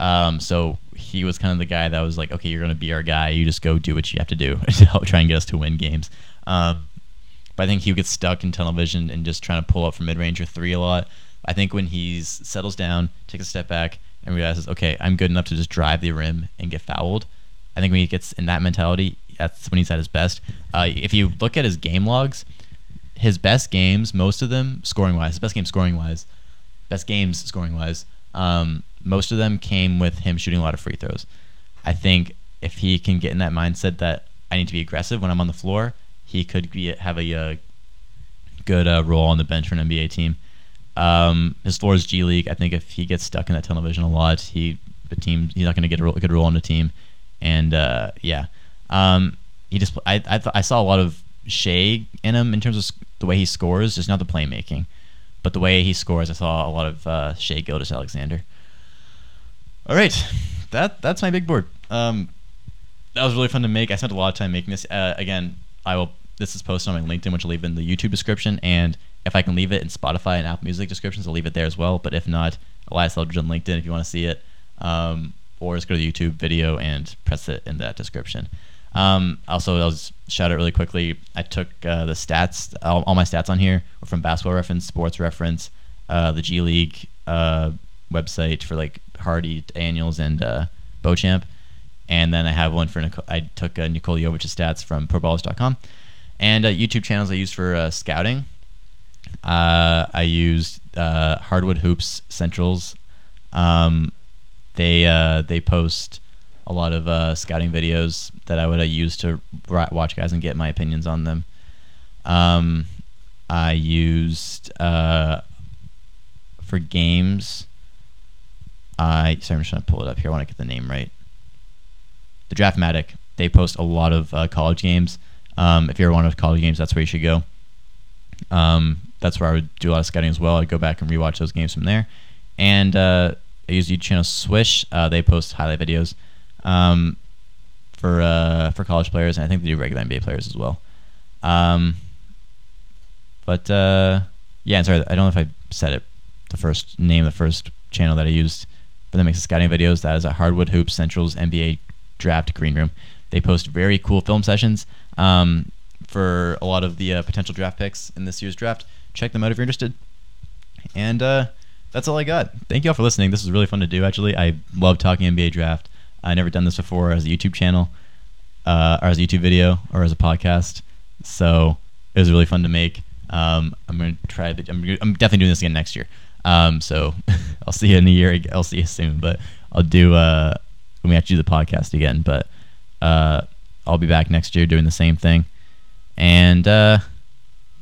Um, so he was kind of the guy that was like, okay, you're going to be our guy. You just go do what you have to do to help try and get us to win games. Um, but I think he gets stuck in tunnel vision and just trying to pull up from mid range or three a lot. I think when he settles down, takes a step back, and realizes, okay, I'm good enough to just drive the rim and get fouled. I think when he gets in that mentality, that's when he's at his best. Uh, if you look at his game logs, his best games, most of them scoring wise, his best game scoring wise, best games scoring wise, um, most of them came with him shooting a lot of free throws. I think if he can get in that mindset that I need to be aggressive when I'm on the floor, he could be, have a, a uh, good uh, role on the bench for an NBA team. Um, his floor is G League. I think if he gets stuck in that tunnel vision a lot, he the team he's not going to get a good role on the team. And uh, yeah, um, he just I I, th- I saw a lot of Shai in him in terms of the way he scores, just not the playmaking, but the way he scores. I saw a lot of uh, Shai Gilgeous-Alexander. All right, that that's my big board. Um, that was really fun to make. I spent a lot of time making this. Uh, again, I will. This is posted on my LinkedIn, which I'll leave in the YouTube description. And if I can leave it in Spotify and Apple Music descriptions, I'll leave it there as well. But if not, Elias Eldridge on LinkedIn if you want to see it. Um, or just go to the YouTube video and press it in that description. Um, also, I'll just shout out really quickly. I took uh, the stats, all, all, my stats on here were from Basketball Reference, Sports Reference, uh, the G League uh, website for like Hardy, Daniels, and uh, Beauchamp. And then I have one for Nicole, I took uh, Nikola Jovic's stats from ProBallers.com. And uh, YouTube channels I use for uh, scouting. Uh, I used uh, Hardwood Hoops Centrals. Um, they they post a lot of scouting videos that I would use to watch guys and get my opinions on them. Um, I used for games. Sorry, I'm just gonna pull it up here. I want to get the name right the Draftmatic. They post a lot of uh, college games. Um, if you ever want to college games, that's where you should go. Um, that's where I would do a lot of scouting as well. I'd go back and rewatch those games from there. And uh, I use YouTube channel Swish. Uh, they post highlight videos um, for uh, for college players, and I think they do regular NBA players as well. Um, but uh, yeah, sorry, I don't know if I said it. The first name, the first channel that I used for the mix scouting videos. That is a Hardwood Hoops Central's NBA Draft Green Room. They post very cool film sessions um, for a lot of the uh, potential draft picks in this year's draft. Check them out if you're interested. And uh, that's all I got. Thank you all for listening. This was really fun to do, actually. I love talking NBA draft. I never done this before as a YouTube channel, uh, or as a YouTube video, or as a podcast. So it was really fun to make. Um, I'm gonna try. The, I'm, I'm, definitely doing this again next year. Um, so I'll see you in a year. I'll see you soon. But I'll do. Uh, when we to do the podcast again. But uh, I'll be back next year doing the same thing. And uh,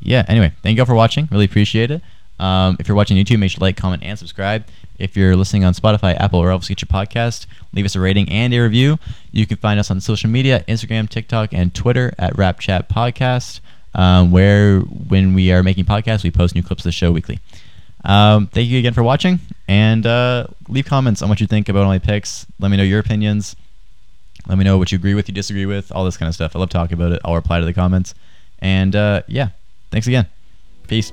yeah, anyway, thank you all for watching. Really appreciate it. Um, if you're watching YouTube, make sure to like, comment, and subscribe. If you're listening on Spotify, Apple, or else get your podcast, leave us a rating and a review. You can find us on social media Instagram, TikTok, and Twitter at Rap Chat Podcast, um, where when we are making podcasts, we post new clips of the show weekly. Um, thank you again for watching, and uh, leave comments on what you think about all my picks. Let me know your opinions. Let me know what you agree with, you disagree with, all this kind of stuff. I love talking about it. I'll reply to the comments. And uh, yeah, thanks again. Peace.